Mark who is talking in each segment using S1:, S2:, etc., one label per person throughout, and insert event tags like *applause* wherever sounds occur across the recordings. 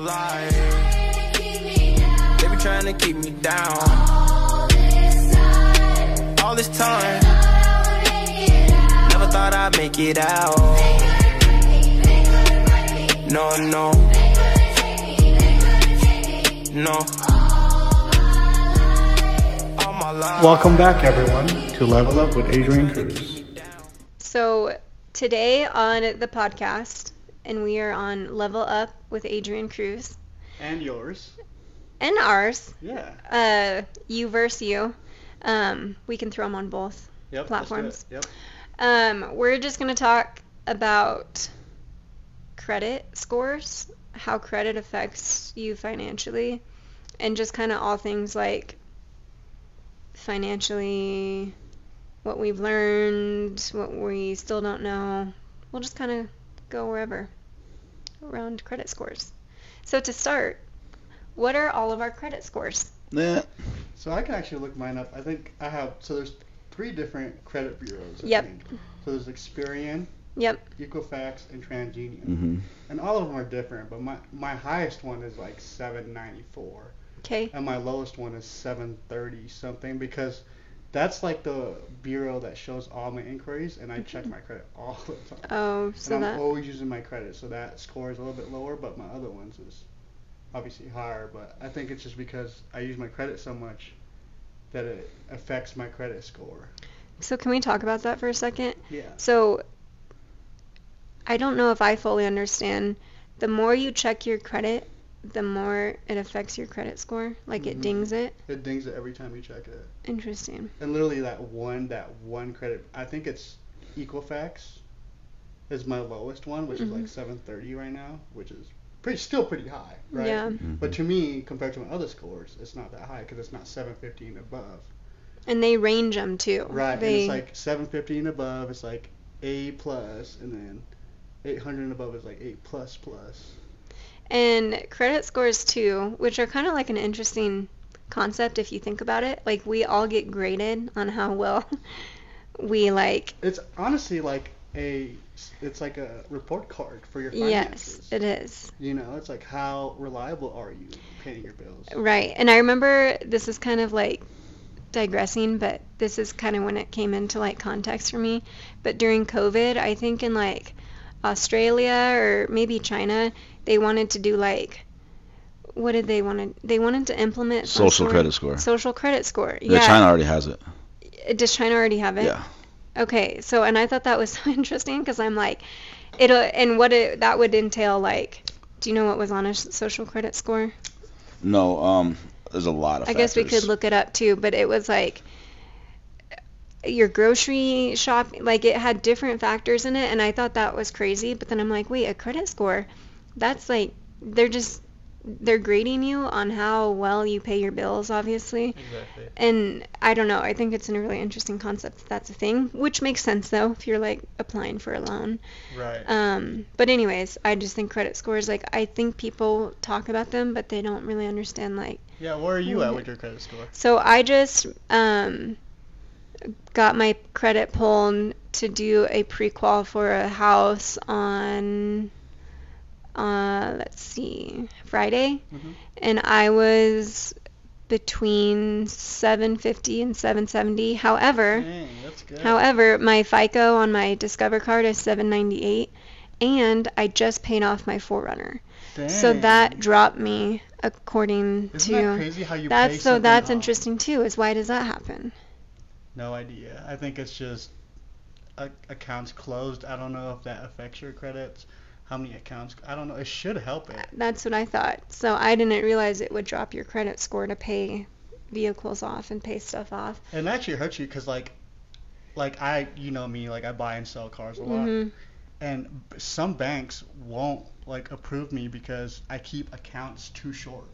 S1: my life. They be trying to keep me down. All this time. Never thought I'd make it out. No, no. No. All my life.
S2: Welcome back, everyone, to Level Up with Adrian Cruz.
S3: So today on the podcast, and we are on Level Up with Adrian Cruz
S2: And yours.
S3: and ours,
S2: Yeah.
S3: uh, you versus you. Um, we can throw them on both.
S2: Yep.
S3: Platforms.
S2: Yep.
S3: Um, we're just gonna talk about credit scores, how credit affects you financially, and just kind of all things like financially, what we've learned, what we still don't know. We'll just kind of go wherever around credit scores. So to start, what are all of our credit scores?
S4: Yeah.
S2: So I can actually look mine up. I think I have. So there's three different credit bureaus. I
S3: Yep.
S2: think. So there's Experian,
S3: Yep.
S2: Equifax, and TransUnion.
S4: Mm-hmm.
S2: And all of them are different, but my my highest one is like 794,
S3: Okay.
S2: and my lowest one is 730 something because that's like the bureau that shows all my inquiries, and I check *laughs* my credit all the time.
S3: Oh, so
S2: and I'm
S3: that.
S2: always using my credit, so that score is a little bit lower, but my other ones is obviously higher. But I think it's just because I use my credit so much that it affects my credit score.
S3: So can we talk about that for a second?
S2: Yeah.
S3: So I don't know if I fully understand. The more you check your credit, the more it affects your credit score. Like it
S2: Mhm.
S3: dings it.
S2: It dings it every time you check it.
S3: Interesting.
S2: And literally that one, that one credit, I think it's Equifax is my lowest one, which is
S3: Mhm.
S2: like 730 right now, which is pretty still pretty high, right?
S3: Yeah.
S2: But to me, compared to my other scores, it's not that high because it's not 750 and above.
S3: And they range them too.
S2: Right,
S3: They,
S2: and it's like 750 and above, it's like A plus, and then 800 and above is like 8 plus plus.
S3: And credit scores too, which are kind of like an interesting concept if you think about it. Like we all get graded on how well *laughs* we like.
S2: It's honestly like a, it's like a report card for your finances.
S3: Yes, it is.
S2: You know, it's like how reliable are you paying your bills?
S3: Right. And I remember this is kind of like digressing, but this is kind of when it came into like context for me. But during COVID, I think in like Australia or maybe China, they wanted to do like what did they want to they wanted to implement
S4: Social
S3: sort-
S4: credit score.
S3: Social credit score.
S4: Yeah.
S3: Yeah.
S4: China already has it.
S3: Does China already have it?
S4: Yeah.
S3: Okay. So and I thought that was *laughs* so interesting because I'm like it'll and what it that would entail like do you know what was on a social credit score?
S4: No. Um. There's a lot of.
S3: I guess we could look it up too, but it was like your grocery shop, like it had different factors in it, and I thought that was crazy. But then I'm like, wait, a credit score? That's like they're just they're grading you on how well you pay your bills, obviously.
S2: Exactly.
S3: And I don't know. I think it's a really interesting concept. If that's a thing, which makes sense though if you're like applying for a loan.
S2: Right.
S3: Um, but anyways, I just think credit scores. Like I think people talk about them, but they don't really understand like
S2: yeah, where are you at
S3: Mhm.
S2: with your credit score?
S3: so I just um, got my credit pulled to do a pre-qual for a house on, uh, let's see, Friday,
S2: Mhm.
S3: and I was between 750 and 770. However,
S2: Dang,
S3: however, my FICO on my Discover card is 798, and I just paid off my 4Runner. So that dropped me according
S2: Isn't
S3: to
S2: that crazy how you
S3: that's so that's
S2: off?
S3: interesting too. Is why does that happen?
S2: No idea. I think it's just a- accounts closed. I don't know if that affects your credits. How many accounts? I don't know. It should help it.
S3: That's what I thought. So I didn't realize it would drop your credit score to pay vehicles off and pay stuff off.
S2: And it actually hurts you because like, like I, you know me, like I buy and sell cars a lot,
S3: hmm
S2: and some banks won't like approve me because I keep accounts too short.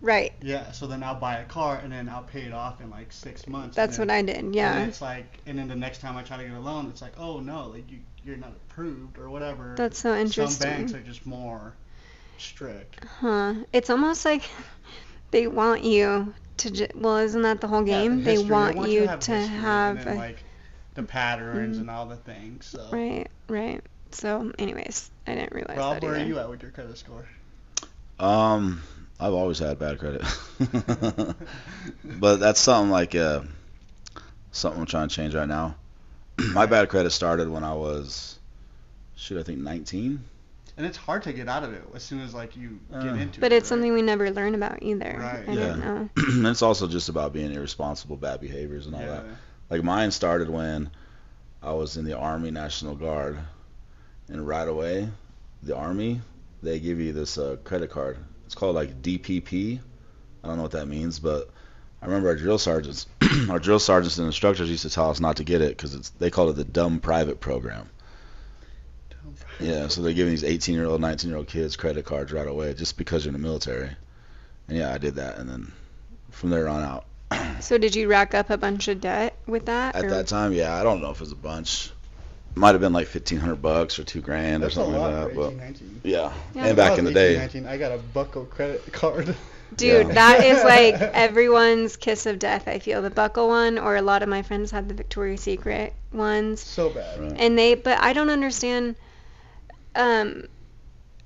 S3: Right.
S2: Yeah. So then I'll buy a car and then I'll pay it off in like six months.
S3: That's
S2: and
S3: what I did. Yeah.
S2: then it's like, and then the next time I try to get a loan, it's like, oh no, like you, you're not approved or whatever.
S3: That's so interesting.
S2: Some banks are just more strict.
S3: Huh. It's almost like they want you to. Ju- well, isn't that the whole
S2: Yeah, the
S3: game? they
S2: history.
S3: want, you to
S2: have
S3: to
S2: history
S3: have.
S2: and then,
S3: a,
S2: like the patterns
S3: Mhm.
S2: and all the things. So,
S3: right. Right. So, anyways, I didn't realize
S2: Rob,
S3: that
S2: where are you at with your credit score?
S4: Um, I've always had bad credit, *laughs* but that's something like uh, something I'm trying to change right now. *clears throat* My bad credit started when I was, shoot, I think 19.
S2: And it's hard to get out of it as soon as like you get
S4: Uh.
S2: into it.
S3: But it's
S2: right?
S3: something we never learn about either.
S2: Right.
S3: I
S4: Yeah.
S3: didn't know. *clears throat*
S4: and it's also just about being irresponsible, bad behaviors, and all
S2: yeah.
S4: that. Like mine started when I was in the Army National Guard, and right away, the Army they give you this uh, credit card. It's called like DPP. I don't know what that means, but I remember our drill sergeants, *clears throat* our drill sergeants and instructors used to tell us not to get it because it's they called it the dumb private program. Yeah, so they're giving these 18 year old, 19 year old kids credit cards right away just because you're in the military. And yeah, I did that, and then from there on out. *clears throat*
S3: So did you rack up a bunch of debt with that?
S4: At
S3: or-
S4: that time, yeah, I don't know if it was a bunch. Might have been like fifteen hundred bucks or two grand
S2: That's
S4: or
S2: a
S4: something
S2: lot
S4: like that.
S2: 18,
S4: But
S2: 19.
S4: yeah,
S3: Yeah.
S4: and
S2: When
S4: back in the
S2: 18,
S4: day,
S2: 19, I got a Buckle credit card. *laughs*
S3: Dude,
S4: Yeah.
S3: that is *laughs* like everyone's kiss of death. I feel the buckle one, or a lot of my friends had the Victoria's Secret ones,
S2: so bad.
S4: Right.
S3: and they. But I don't understand. Um,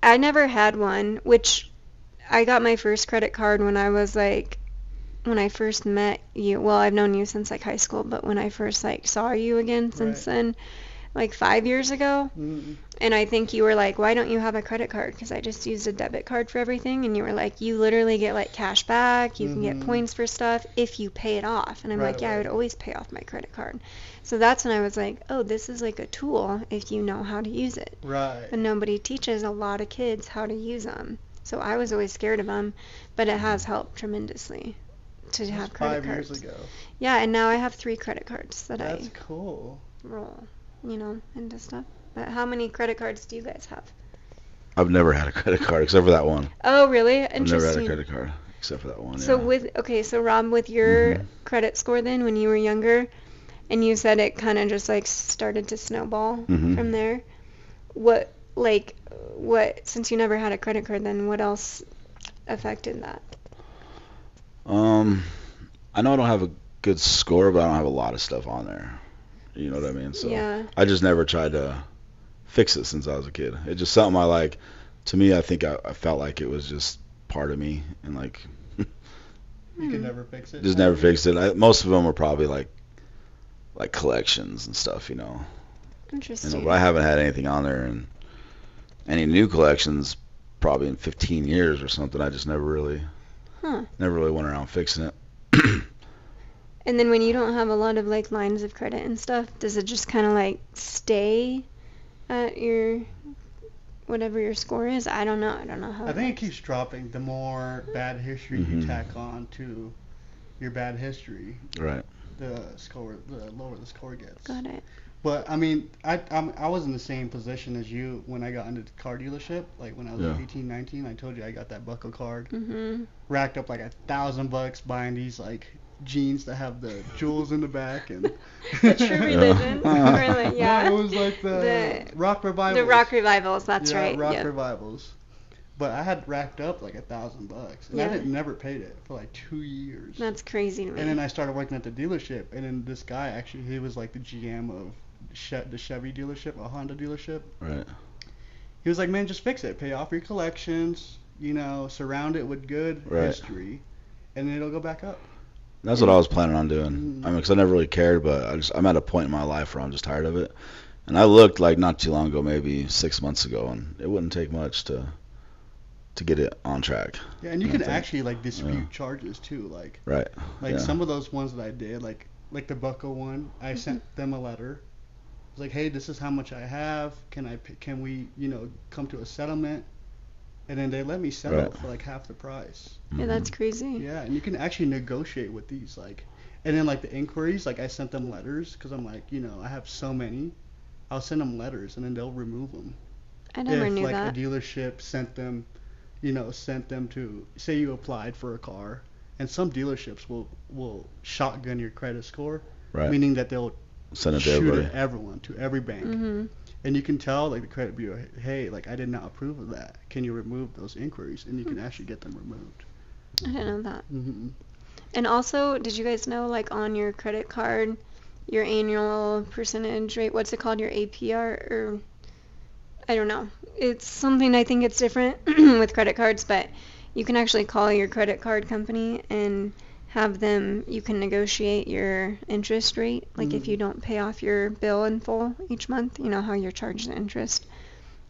S3: I never had one, which I got my first credit card when I was like, when I first met you. Well, I've known you since like high school, but when I first like saw you again since
S2: Right.
S3: then, like five years ago.
S2: Mm,
S3: And I think you were like, why don't you have a credit card? Because I just used a debit card for everything. And you were like, you literally get like cash back. You can get
S2: Mhm.
S3: points for stuff if you pay it off. And I'm
S2: Right
S3: like, yeah, I would always pay off my credit card. So that's when I was like, oh, this is like a tool if you know how to use it.
S2: right.
S3: But nobody teaches a lot of kids how to use them. So I was always scared of them. But it has helped tremendously to have
S2: That's
S3: credit
S2: five
S3: cards.
S2: years ago.
S3: Yeah, and now I have three credit cards that
S2: That's
S3: I
S2: cool.
S3: roll, you know, into stuff. But how many credit cards do you guys have?
S4: I've never had a credit card except for that one.
S3: Oh, really?
S4: I've never had a credit card except for that one.
S3: So
S4: yeah.
S3: with okay, so Rob, with your
S4: Mhm.
S3: credit score then when you were younger, and you said it kind of just like started to snowball
S4: Mhm.
S3: from there. What like what since you never had a credit card then what else affected that?
S4: Um, I know I don't have a good score, but I don't have a lot of stuff on there. You know what I mean? So
S3: yeah.
S4: I just never tried to fix it since I was a kid. It's just something I like. To me, I think I, I felt like it was just part of me, and like *laughs*
S2: You can never fix it.
S4: just never fixed it. I, most of them were probably like like collections and stuff, you know. You
S3: Interesting.
S4: know, but I haven't had anything on there and any new collections probably in 15 years or something. I just never really
S3: Huh.
S4: never really went around fixing it. *clears throat*
S3: And then when you don't have a lot of like lines of credit and stuff, does it just kind of like stay at your whatever your score is? I don't know. I don't know how.
S2: I think it keeps dropping the more bad history you
S4: Mhm.
S2: tack on to your bad history.
S4: right.
S2: The score, the lower the score gets.
S3: Got it.
S2: But I mean, I I'm, I was in the same position as you when I got into the car dealership. Like when I was
S4: Yeah.
S2: like 18, 19, I told you I got that buckle card.
S3: Mhm.
S2: Racked up like a thousand bucks buying these like jeans that have the jewels in the back and. *laughs*
S3: The true *laughs* religion. or like, yeah.
S2: No, it was like the,
S3: The-
S2: rock revival.
S3: The rock revivals. That's
S2: yeah,
S3: right.
S2: Rock
S3: yep.
S2: revivals. But I had racked up like a thousand bucks, and I
S3: Yeah.
S2: didn't never paid it for like two years.
S3: That's crazy to me.
S2: and then I started working at the dealership, and then this guy actually he was like the GM of che- the Chevy dealership, a Honda dealership.
S4: Right.
S2: He was like, man, just fix it, pay off your collections, you know, surround it with good
S4: Right.
S2: history, and then it'll go back up.
S4: That's what I was planning on doing.
S2: Mhm.
S4: I mean, 'cause I never really cared, but I just I'm at a point in my life where I'm just tired of it. And I looked like not too long ago, maybe six months ago, and it wouldn't take much to to get it on track.
S2: Yeah, and you can actually like dispute
S4: yeah.
S2: charges too, like
S4: Right.
S2: like
S4: yeah.
S2: some of those ones that I did, like like the Buckle one, I sent them a letter. I was like, hey, this is how much I have. Can I can we you know come to a settlement? And then they let me settle
S4: Right.
S2: for like half the price.
S3: yeah, that's
S4: Mhm.
S3: crazy.
S2: Yeah, and you can actually negotiate with these like, and then like the inquiries, like I sent them letters because I'm like, you know, I have so many. I'll send them letters and then they'll remove them.
S3: I never
S2: if
S3: knew
S2: like
S3: that.
S2: If like a dealership sent them, you know, sent them to say you applied for a car, and some dealerships will will shotgun your credit score,
S4: right.
S2: meaning that they'll
S4: Send it to
S2: shoot
S4: everybody.
S2: at everyone to every bank,
S3: Mhm.
S2: and you can tell like the credit bureau, hey, like I did not approve of that. Can you remove those inquiries? And you can actually get them removed.
S3: I didn't know that.
S2: hmm
S3: And also, did you guys know, like, on your credit card, your annual percentage rate, what's it called, your APR, or I don't know. It's something I think it's different *clears throat* with credit cards, but you can actually call your credit card company and have them you can negotiate your interest rate like if
S2: Mm.
S3: you don't pay off your bill in full each month you know how you're charged the interest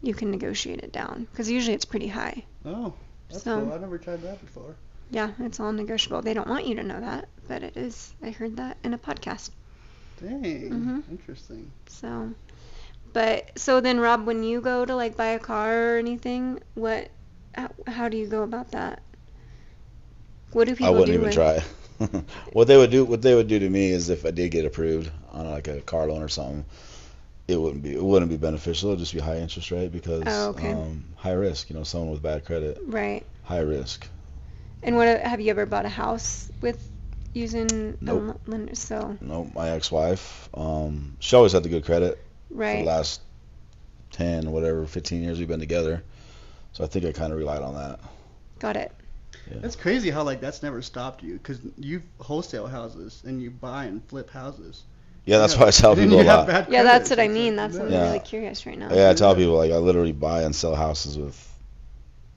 S3: you can negotiate it down because usually it's pretty high
S2: Oh, that's
S3: So-
S2: cool. I've never tried that before.
S3: yeah it's all negotiable they don't want you to know that but it is i heard that in a podcast
S2: Dang,
S3: Mhm.
S2: interesting.
S3: so but so then rob when you go to like buy a car or anything what how, how do you go about that what do
S4: I wouldn't
S3: do
S4: even
S3: with-
S4: try. *laughs* what they would do, what they would do to me is if I did get approved on like a car loan or something, it wouldn't be, it wouldn't be beneficial. It'd just be high interest rate because
S3: Oh, okay.
S4: um, high risk. You know, someone with bad credit,
S3: right
S4: high risk.
S3: And what have you ever bought a house with using
S4: Nope.
S3: a lender? So
S4: No, my ex-wife, um, she always had the good credit for the
S3: right,
S4: last ten, whatever, fifteen years we've been together. So I think I kind of relied on that.
S3: got it.
S2: That's crazy how like that's never stopped you because you wholesale houses and you buy and flip houses.
S4: Yeah, that's
S2: Yeah.
S4: why I tell *laughs* people a lot.
S3: Yeah,
S2: credit,
S3: that's what I mean.
S2: like,
S3: That's what. I'm
S4: Yeah.
S3: really curious right now.
S4: Yeah, I tell people like I literally buy and sell houses with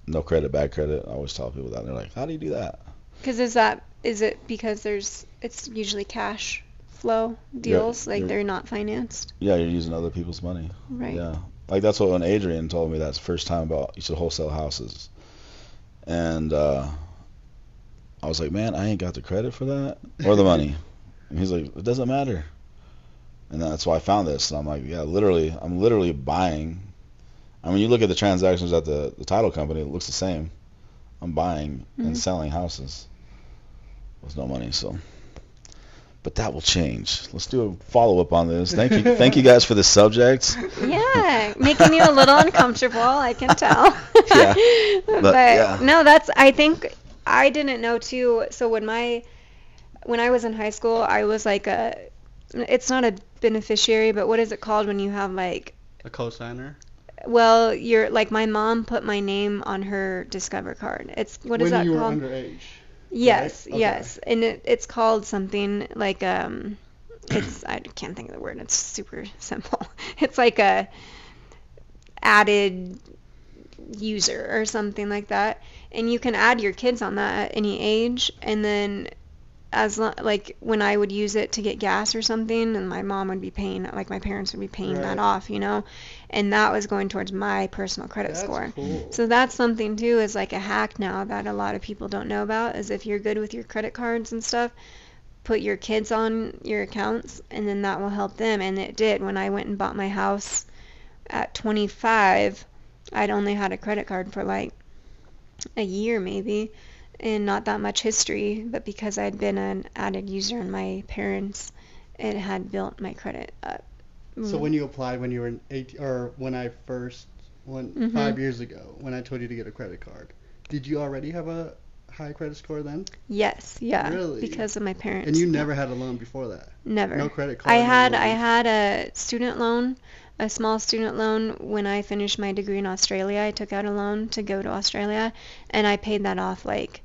S4: no credit, bad credit. I always tell people that. And they're like, "How do you do that?"
S3: Because is that is it because there's it's usually cash flow deals like
S4: you're-
S3: they're not financed,
S4: Yeah, you're using other people's money.
S3: right?
S4: Yeah, like that's what when Adrian told me that's first time about you should wholesale houses, and uh, I was like, man, I ain't got the credit for that or the money, *laughs* and he's like, it doesn't matter, and that's why I found this, and I'm like, yeah, literally, I'm literally buying. I mean, you look at the transactions at the the title company, it looks the same. I'm buying
S3: Mhm.
S4: and selling houses with no money, so. But that will change. Let's do a follow up on this. Thank you, thank you guys for the subject. *laughs*
S3: Yeah, making you a little uncomfortable, I can tell. *laughs*
S4: Yeah,
S3: but *laughs*
S4: but, yeah.
S3: no, that's I think I didn't know too. So when my when I was in high school, I was like a it's not a beneficiary, but what is it called when you have like
S2: A cosigner.
S3: well, you're like my mom put my name on her Discover card. It's what is
S2: when
S3: that
S2: you
S3: called?
S2: were underage.
S3: Yes,
S2: right? Okay.
S3: yes, and it, it's called something like um, it's I can't think of the word. It's super simple. *laughs* It's like a added user or something like that, and you can add your kids on that at any age, and then as lo- like when I would use it to get gas or something, and my mom would be paying, like my parents would be paying
S2: Right.
S3: that off, you know, and that was going towards my personal credit
S2: That's
S3: score.
S2: cool.
S3: So that's something too is like a hack now that a lot of people don't know about is if you're good with your credit cards and stuff, put your kids on your accounts and then that will help them and it did when I went and bought my house at 25, I'd only had a credit card for like a year maybe and not that much history, but because I'd been an added user in my parents, it had built my credit up.
S2: So when you applied when you were in 18, or when I first, when
S3: Mhm.
S2: five years ago, when I told you to get a credit card, did you already have a high credit score then?
S3: Yes, yeah,
S2: Really?
S3: because of my parents.
S2: And you never had a loan before that?
S3: Never.
S2: No credit card?
S3: I had I had a student loan, a small student loan when I finished my degree in Australia. I took out a loan to go to Australia, and I paid that off like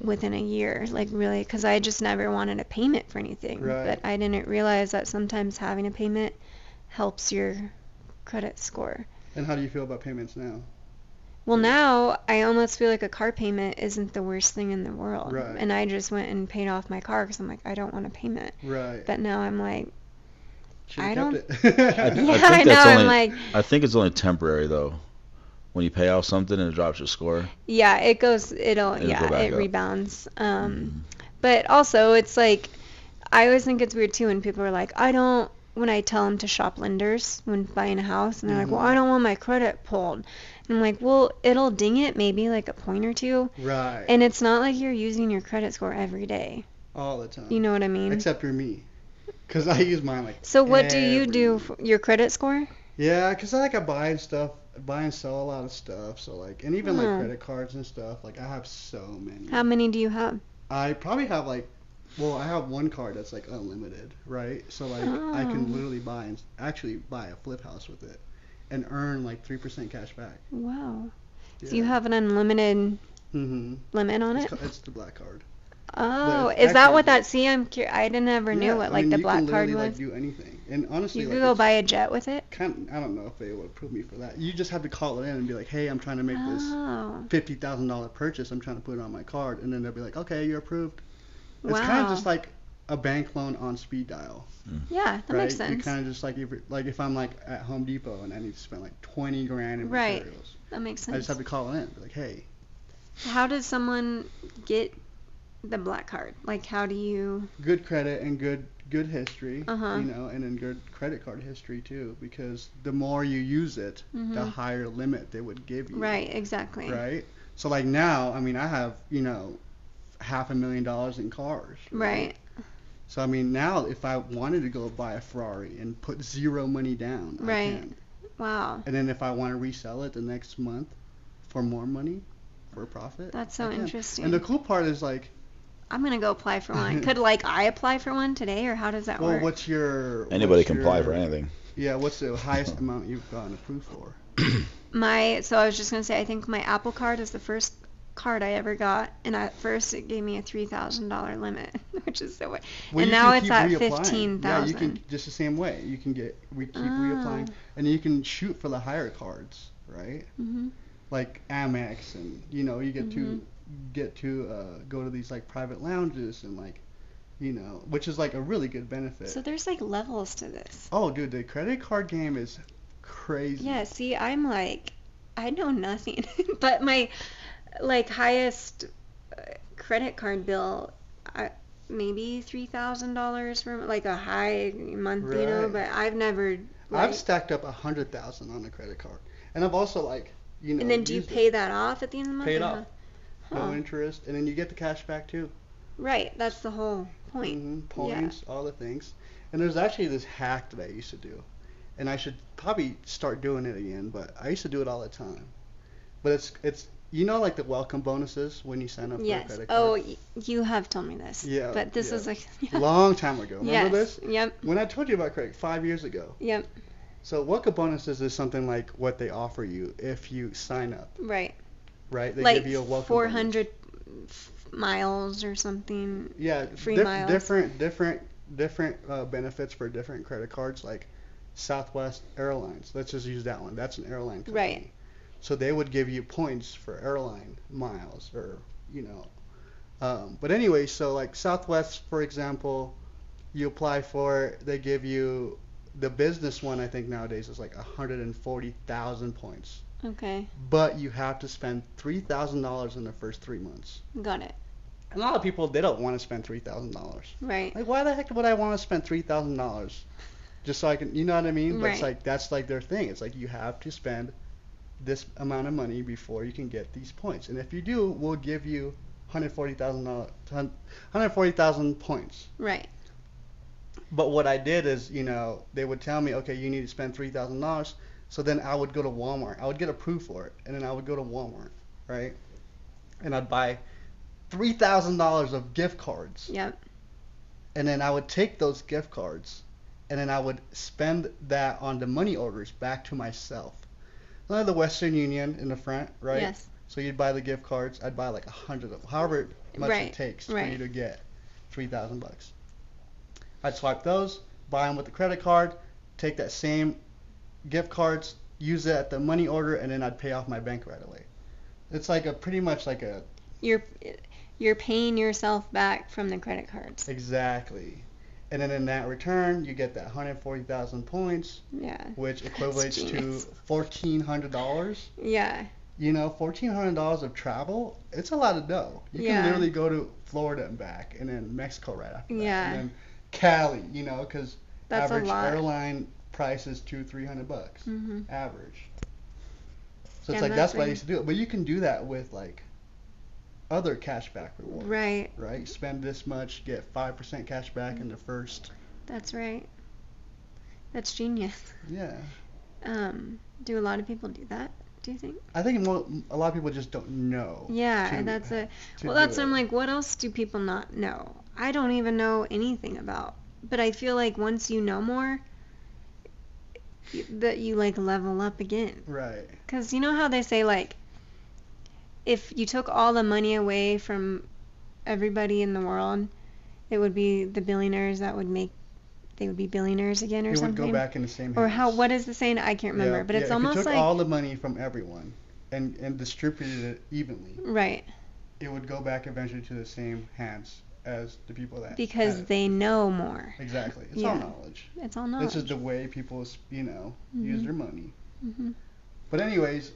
S3: within a year, like really, because I just never wanted a payment for anything.
S2: Right.
S3: But I didn't realize that sometimes having a payment helps your credit score.
S2: And how do you feel about payments now?
S3: Well, now I almost feel like a car payment isn't the worst thing in the world.
S2: Right.
S3: And I just went and paid off my car because I'm like, I don't want a payment.
S2: Right.
S3: But now I'm like,
S2: Should've
S3: I don't-
S2: it. *laughs*
S4: I *laughs*
S3: yeah,
S4: think
S3: I know.
S4: that's
S3: I'm like,
S4: I think it's only temporary though. When you pay off something and it drops your score.
S3: yeah, it goes, it'll,
S4: It'll
S3: yeah,
S4: go
S3: it
S4: up.
S3: rebounds. Um,
S4: Mm.
S3: but also it's like, I always think it's weird too when people are like, I don't, when I tell them to shop lenders when buying a house, and they're like, well. I don't want my credit pulled. And I'm like, well, it'll ding it maybe like a point or two.
S2: right.
S3: And it's not like you're using your credit score every day.
S2: All the time.
S3: You know what I mean?
S2: Except for me. Because I use mine like.
S3: so what do you do for your credit score?
S2: Yeah, because I like I buy and stuff, buy and sell a lot of stuff. So like, and even
S3: Oh.
S2: like credit cards and stuff. Like I have so many.
S3: How many do you have?
S2: I probably have like, well, I have one card that's like unlimited, right? So like I
S3: Oh.
S2: can literally buy and actually buy a flip house with it, and earn like three percent cash back.
S3: Wow. So you have an unlimited
S2: Mm-hmm.
S3: limit on
S2: It's,
S3: it?
S2: ca- it's the black card.
S3: Oh,
S2: it's
S3: is that what that? See, I'm curious. I didn't ever knew
S2: Yeah,
S3: what
S2: I
S3: like
S2: mean,
S3: the
S2: you can
S3: black card
S2: literally,
S3: was.
S2: Like, do anything, and honestly,
S3: you
S2: like,
S3: could go buy a jet with it.
S2: Kind of, I don't know if they would approve me for that. You just have to call it in and be like, hey, I'm trying to make this
S3: Oh,
S2: fifty thousand dollar purchase. I'm trying to put it on my card, and then they'll be like, okay, you're approved. It's
S3: wow.
S2: kind of just like a bank loan on speed dial, mm.
S3: yeah, that
S2: right?
S3: makes
S2: You
S3: sense.
S2: kind of just like if like if I'm like at Home Depot and I need to spend like twenty grand in
S3: Right.
S2: materials,
S3: That makes sense.
S2: I just have to call it in, be like, hey,
S3: How does someone get the black card? Like, how do you?
S2: good credit and good good history,
S3: Uh-huh.
S2: you know, and then good credit card history too, because the more you use it, the
S3: Mhm.
S2: higher limit they would give you.
S3: Right, exactly.
S2: Right. So like now, I mean, I have you know half a million dollars in cars.
S3: Right.
S2: So I mean, now if I wanted to go buy a Ferrari and put zero money down, I
S3: Right.
S2: can.
S3: Wow.
S2: And then if I want to resell it the next month for more money, for a profit.
S3: That's
S2: I
S3: so interesting.
S2: And the cool part is like,
S3: I'm gonna go apply for one. *laughs* Could like I apply for one today, or how does that
S2: well,
S3: work?
S2: Well, what's your
S4: Anybody
S2: what's
S4: can apply for anything.
S2: Yeah, what's the *laughs* highest amount you've gotten approved for? *clears throat*
S3: My so I was just gonna say I think my Apple card is the first card I ever got, and at first it gave me a three thousand dollar limit, *laughs* which is so. weird.
S2: Well,
S3: and now it's at
S2: reapplying.
S3: fifteen
S2: Yeah, you can just the same way. You can get we keep
S3: Oh.
S2: reapplying, and you can shoot for the higher cards, right?
S3: hmm
S2: Like Amex, and you know you get to
S3: Mhm.
S2: Get to uh, go to these like private lounges and like, you know, which is like a really good benefit.
S3: So there's like levels to this.
S2: oh, dude, the credit card game is crazy.
S3: Yeah. See, I'm like, I know nothing, *laughs* but my like highest uh, credit card bill, I, maybe three thousand dollars for like a high month, you know. But I've never.
S2: I've stacked up a hundred thousand on a credit card, and I've also like, you know,
S3: and then do you
S2: used it.
S3: pay that off at the end of the month?
S2: Pay it off.
S3: No?
S2: interest, and then you get the cash back too.
S3: Right. That's the whole point.
S2: hmm
S3: Yeah.
S2: points, all the things. And there's actually this hack that I used to do, and I should probably start doing it again. But I used to do it all the time. But it's it's you know like the welcome bonuses when you sign up for a credit
S3: Oh,
S2: card.
S3: y- you have told me this.
S2: Yeah,
S3: But this
S2: yeah.
S3: is like. *laughs*
S2: Long time ago. Remember
S3: yes.
S2: this?
S3: Yep.
S2: When I told you about credit five years ago.
S3: Yep.
S2: So welcome bonuses is something like what they offer you if you sign up,
S3: Right.
S2: Right? They
S3: like
S2: give you a welcome
S3: four
S2: bonus.
S3: miles or something.
S2: Yeah,
S3: free
S2: dif-
S3: miles.
S2: different different different uh, benefits for different credit cards like Southwest Airlines. Let's just use that one. That's an airline company.
S3: Right.
S2: So they would give you points for airline miles or you know. Um, but anyway, so like Southwest, for example, you apply for it, they give you the business one. I think nowadays is like 140,000 points,
S3: Okay.
S2: but you have to spend three thousand dollars in the first three months.
S3: Got it.
S2: And a lot of people they don't want to spend three thousand dollars.
S3: Right.
S2: Like, why the heck would I want to spend three thousand dollars just so I can, you know what I mean? But it's like that's like their thing. It's like you have to spend this amount of money before you can get these points. And if you do, we'll give you hundred forty thousand dollars, hundred forty thousand points.
S3: Right.
S2: But what I did is, you know, they would tell me, okay, you need to spend three thousand dollars. So then I would go to Walmart. I would get approved for it, and then I would go to Walmart, right? And I'd buy three thousand dollars of gift cards
S3: Yep.
S2: and then I would take those gift cards and then I would spend that on the money orders back to myself. I have the Western Union in the front, right?
S3: Yes.
S2: So you'd buy the gift cards. I'd buy like a hundred of them, however much
S3: Right,
S2: it takes for
S3: right.
S2: you to get three thousand bucks. I'd swipe those, buy them with the credit card, take that same gift cards, use it at the money order, and then I'd pay off my bank right away. It's like a pretty much like a
S3: You're you're paying yourself back from the credit cards.
S2: exactly. And then in that return, you get that 140,000 points,
S3: Yeah.
S2: which equates to $1,400.
S3: Yeah.
S2: You know, $1,400 of travel, it's a lot of dough. You
S3: Yeah.
S2: can literally go to Florida and back, and then Mexico right after that.
S3: Yeah.
S2: And then Cali, you know, because average
S3: lot.
S2: airline price is two, three hundred bucks.
S3: Mhm.
S2: Average. So
S3: Yeah,
S2: it's like,
S3: that's
S2: why I used to do it. But you can do that with, like, other cashback rewards.
S3: Right.
S2: Right? Spend this much, get 5% cash back in the first.
S3: That's right. That's genius.
S2: Yeah.
S3: Um, do a lot of people do that? Do you think?
S2: I think mo- a lot of people just don't know.
S3: Yeah,
S2: to-
S3: that's a. Well, that's. I'm like, what else do people not know? I don't even know anything about. But I feel like once you know more, that you like level up again.
S2: Right.
S3: Cause you know how they say like, if you took all the money away from everybody in the world, it would be the billionaires that would make they would be billionaires again or
S2: it would
S3: something.
S2: go back in the same.
S3: or how what is the saying? I can't remember,
S2: Yeah,
S3: but
S2: yeah,
S3: it's
S2: if
S3: almost
S2: you took
S3: like
S2: all the money from everyone and and distributed it evenly,
S3: right
S2: it would go back eventually to the same hands as the people that
S3: because they know more.
S2: exactly it's all knowledge.
S3: It's all knowledge.
S2: This is the way people you know use
S3: Mhm.
S2: their money.
S3: hmm
S2: But anyways,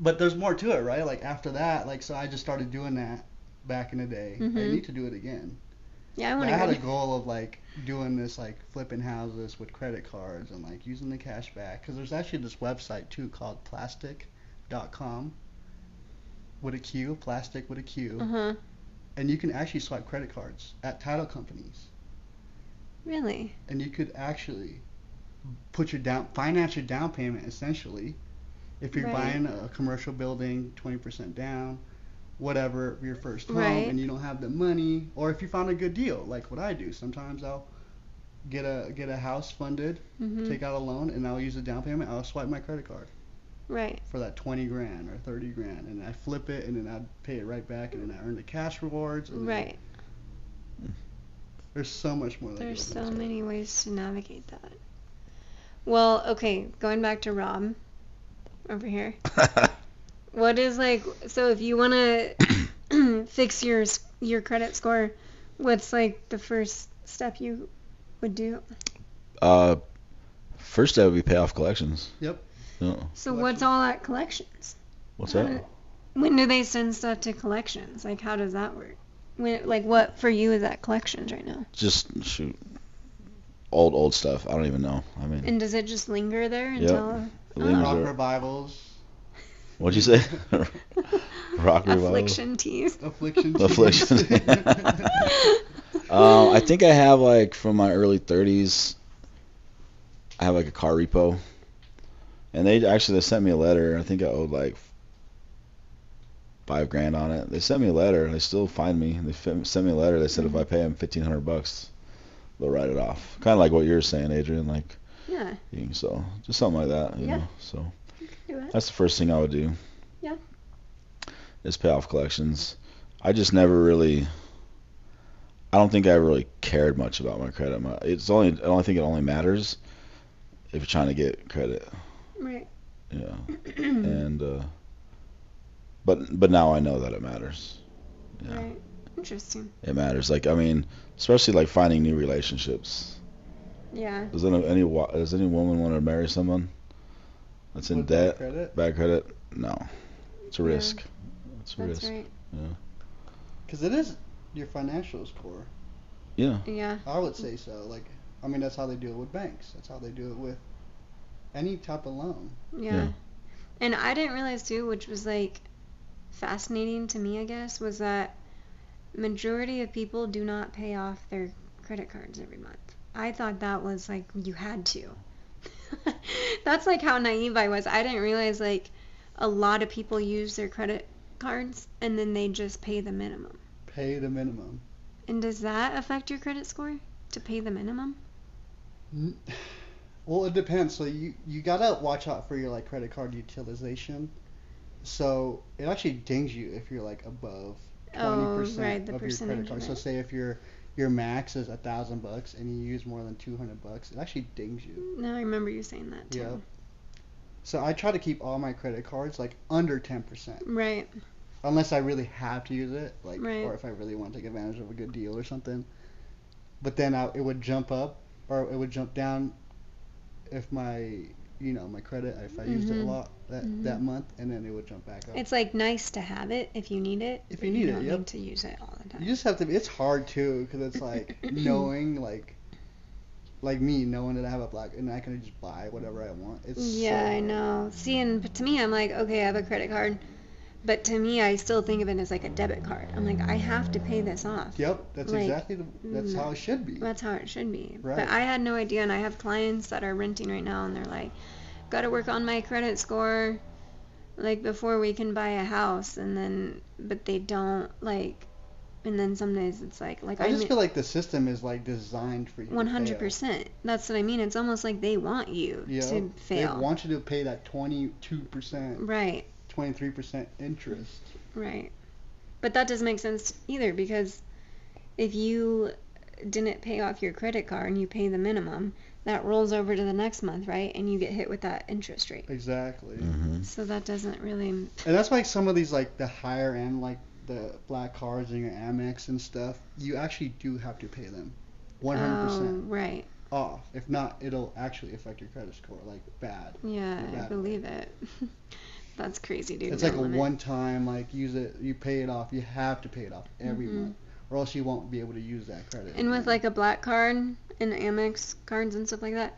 S2: but there's more to it, right? Like after that, like so I just started doing that back in the day. I
S3: Mhm.
S2: need to do it again.
S3: Yeah, I want
S2: I had a goal of like doing this like flipping houses with credit cards and like using the cash back because there's actually this website too called plastiq.com with a Q, Plastiq with a Q,
S3: Uh huh.
S2: And you can actually swipe credit cards at title companies
S3: Really?
S2: and you could actually put your down finance your down payment essentially if you're
S3: Right.
S2: buying a commercial building 20% down whatever your first home
S3: Right.
S2: and you don't have the money or if you found a good deal like what I do sometimes I'll get a get a house funded
S3: hmm
S2: take out a loan and I'll use the down payment I'll swipe my credit card
S3: Right.
S2: for that 20 grand or 30 grand and I flip it and then I pay it right back and then I earn the cash rewards and then
S3: Right.
S2: there's so much more that
S3: There's so many ways to navigate that. Well, okay, going back to Rob over here. *laughs* What is like so if you want to *coughs* fix your your credit score, what's like the first step you would do?
S4: uh, first step would be pay off collections.
S2: Yep.
S4: Yeah.
S3: So what's all at collections?
S4: What's that?
S3: do- When do they send stuff to collections? Like how does that work? When like what for you is at collections right now?
S4: Just shoot. Old old stuff. I don't even know. I mean,
S3: And does it just linger there
S4: Yep.
S3: until
S4: the lingers
S2: rock
S4: are-
S2: revivals
S4: what'd you say? *laughs* Rock revival.
S3: affliction tees?
S2: affliction *laughs*
S4: Affliction. *laughs* Um, I think I have like from my early 30s. I have like a car repo, and they actually they sent me a letter. I think I owed like five grand on it. They sent me a letter. They still find me. They sent me a letter. They said if I pay them 1500 bucks, they'll write it off. Kind of like what you're saying, Adrian. Like
S3: Yeah,
S4: so just something like that. You
S3: Yeah.
S4: know. So that's the first thing I would do.
S3: Yeah.
S4: Is pay off collections. I just never really. I don't think I really cared much about my credit. My, it's only. I only think it only matters if you're trying to get credit.
S3: Right.
S4: Yeah. *clears throat* and. uh But but now I know that it matters. Yeah.
S3: Right. Interesting.
S4: It matters. Like I mean, especially like finding new relationships.
S3: Yeah.
S4: Does any any wa- does any woman want to marry someone that's in
S2: With bad
S4: debt,
S2: credit?
S4: bad credit? No. It's a
S3: Yeah.
S4: risk. It's a
S3: That's
S4: risk.
S3: right.
S2: Because it is your financial score.
S4: Yeah.
S3: Yeah.
S2: I would say so. Like, I mean, that's how they do it with banks. That's how they do it with any type of loan.
S3: Yeah.
S4: Yeah.
S3: And I didn't realize too, which was like fascinating to me, I guess, was that majority of people do not pay off their credit cards every month. I thought that was like you had to. *laughs* That's like how naive I was. I didn't realize like a lot of people use their credit cards and then they just pay the minimum.
S2: Pay the minimum.
S3: And does that affect your credit score to pay the minimum?
S2: Well, it depends. So you you gotta watch out for your like credit card utilization. So it actually dings you if you're like above oh, twenty
S3: Oh,
S2: percent
S3: right,
S2: of your credit card. So say if your your max is a thousand bucks and you use more than two hundred bucks, it actually dings you.
S3: No, I remember you saying that too.
S2: Yeah. So I try to keep all my credit cards like under ten percent,
S3: Right.
S2: unless I really have to use it, like
S3: Right.
S2: or if I really want to take advantage of a good deal or something. But then I, it would jump up or it would jump down if my you know my credit if I used it a
S3: Mhm.
S2: lot that
S3: Mhm.
S2: that month, and then it would jump back up.
S3: It's like nice to have it if you need it.
S2: If you need it,
S3: don't
S2: yep.
S3: need to use it all the time.
S2: You just have to. Be, it's hard too because it's like *laughs* knowing like. Like me, knowing that I have a black and I can just buy whatever I want. It's
S3: yeah,
S2: so
S3: I know. See, and but to me, I'm like, okay, I have a credit card, but to me, I still think of it as like a debit card. I'm like, I have to pay this off.
S2: Yep, that's
S3: Like,
S2: exactly the, that's how it mm-hmm. should be.
S3: That's how it should be.
S2: Right.
S3: But I had no idea, and I have clients that are renting right now, and they're like, got to work on my credit score, like before we can buy a house, and then, but they don't like, and then some days it's like, like
S2: I
S3: I'm
S2: just feel like the system is like designed for you.
S3: one hundred percent. That's what I mean. It's almost like they want you
S2: Yeah,
S3: to fail.
S2: They want you to pay that twenty-two percent,
S3: right,
S2: twenty-three percent interest.
S3: right. But that doesn't make sense either because if you didn't pay off your credit card and you pay the minimum, that rolls over to the next month, right? And you get hit with that interest rate.
S2: Exactly.
S4: hmm
S3: So that doesn't really.
S2: And that's why some of these like the higher end like the black cards and your Amex and stuff, you actually do have to pay them 100%
S3: Oh, right.
S2: off. If not, it'll actually affect your credit score like bad.
S3: Yeah, I
S2: That-
S3: believe it. *laughs* That's crazy, dude.
S2: It's
S3: no
S2: like a one time like use it, you pay it off. You have to pay it off every
S3: Mhm.
S2: month, or else you won't be able to use that credit.
S3: And with like a black card and Amex cards and stuff like that,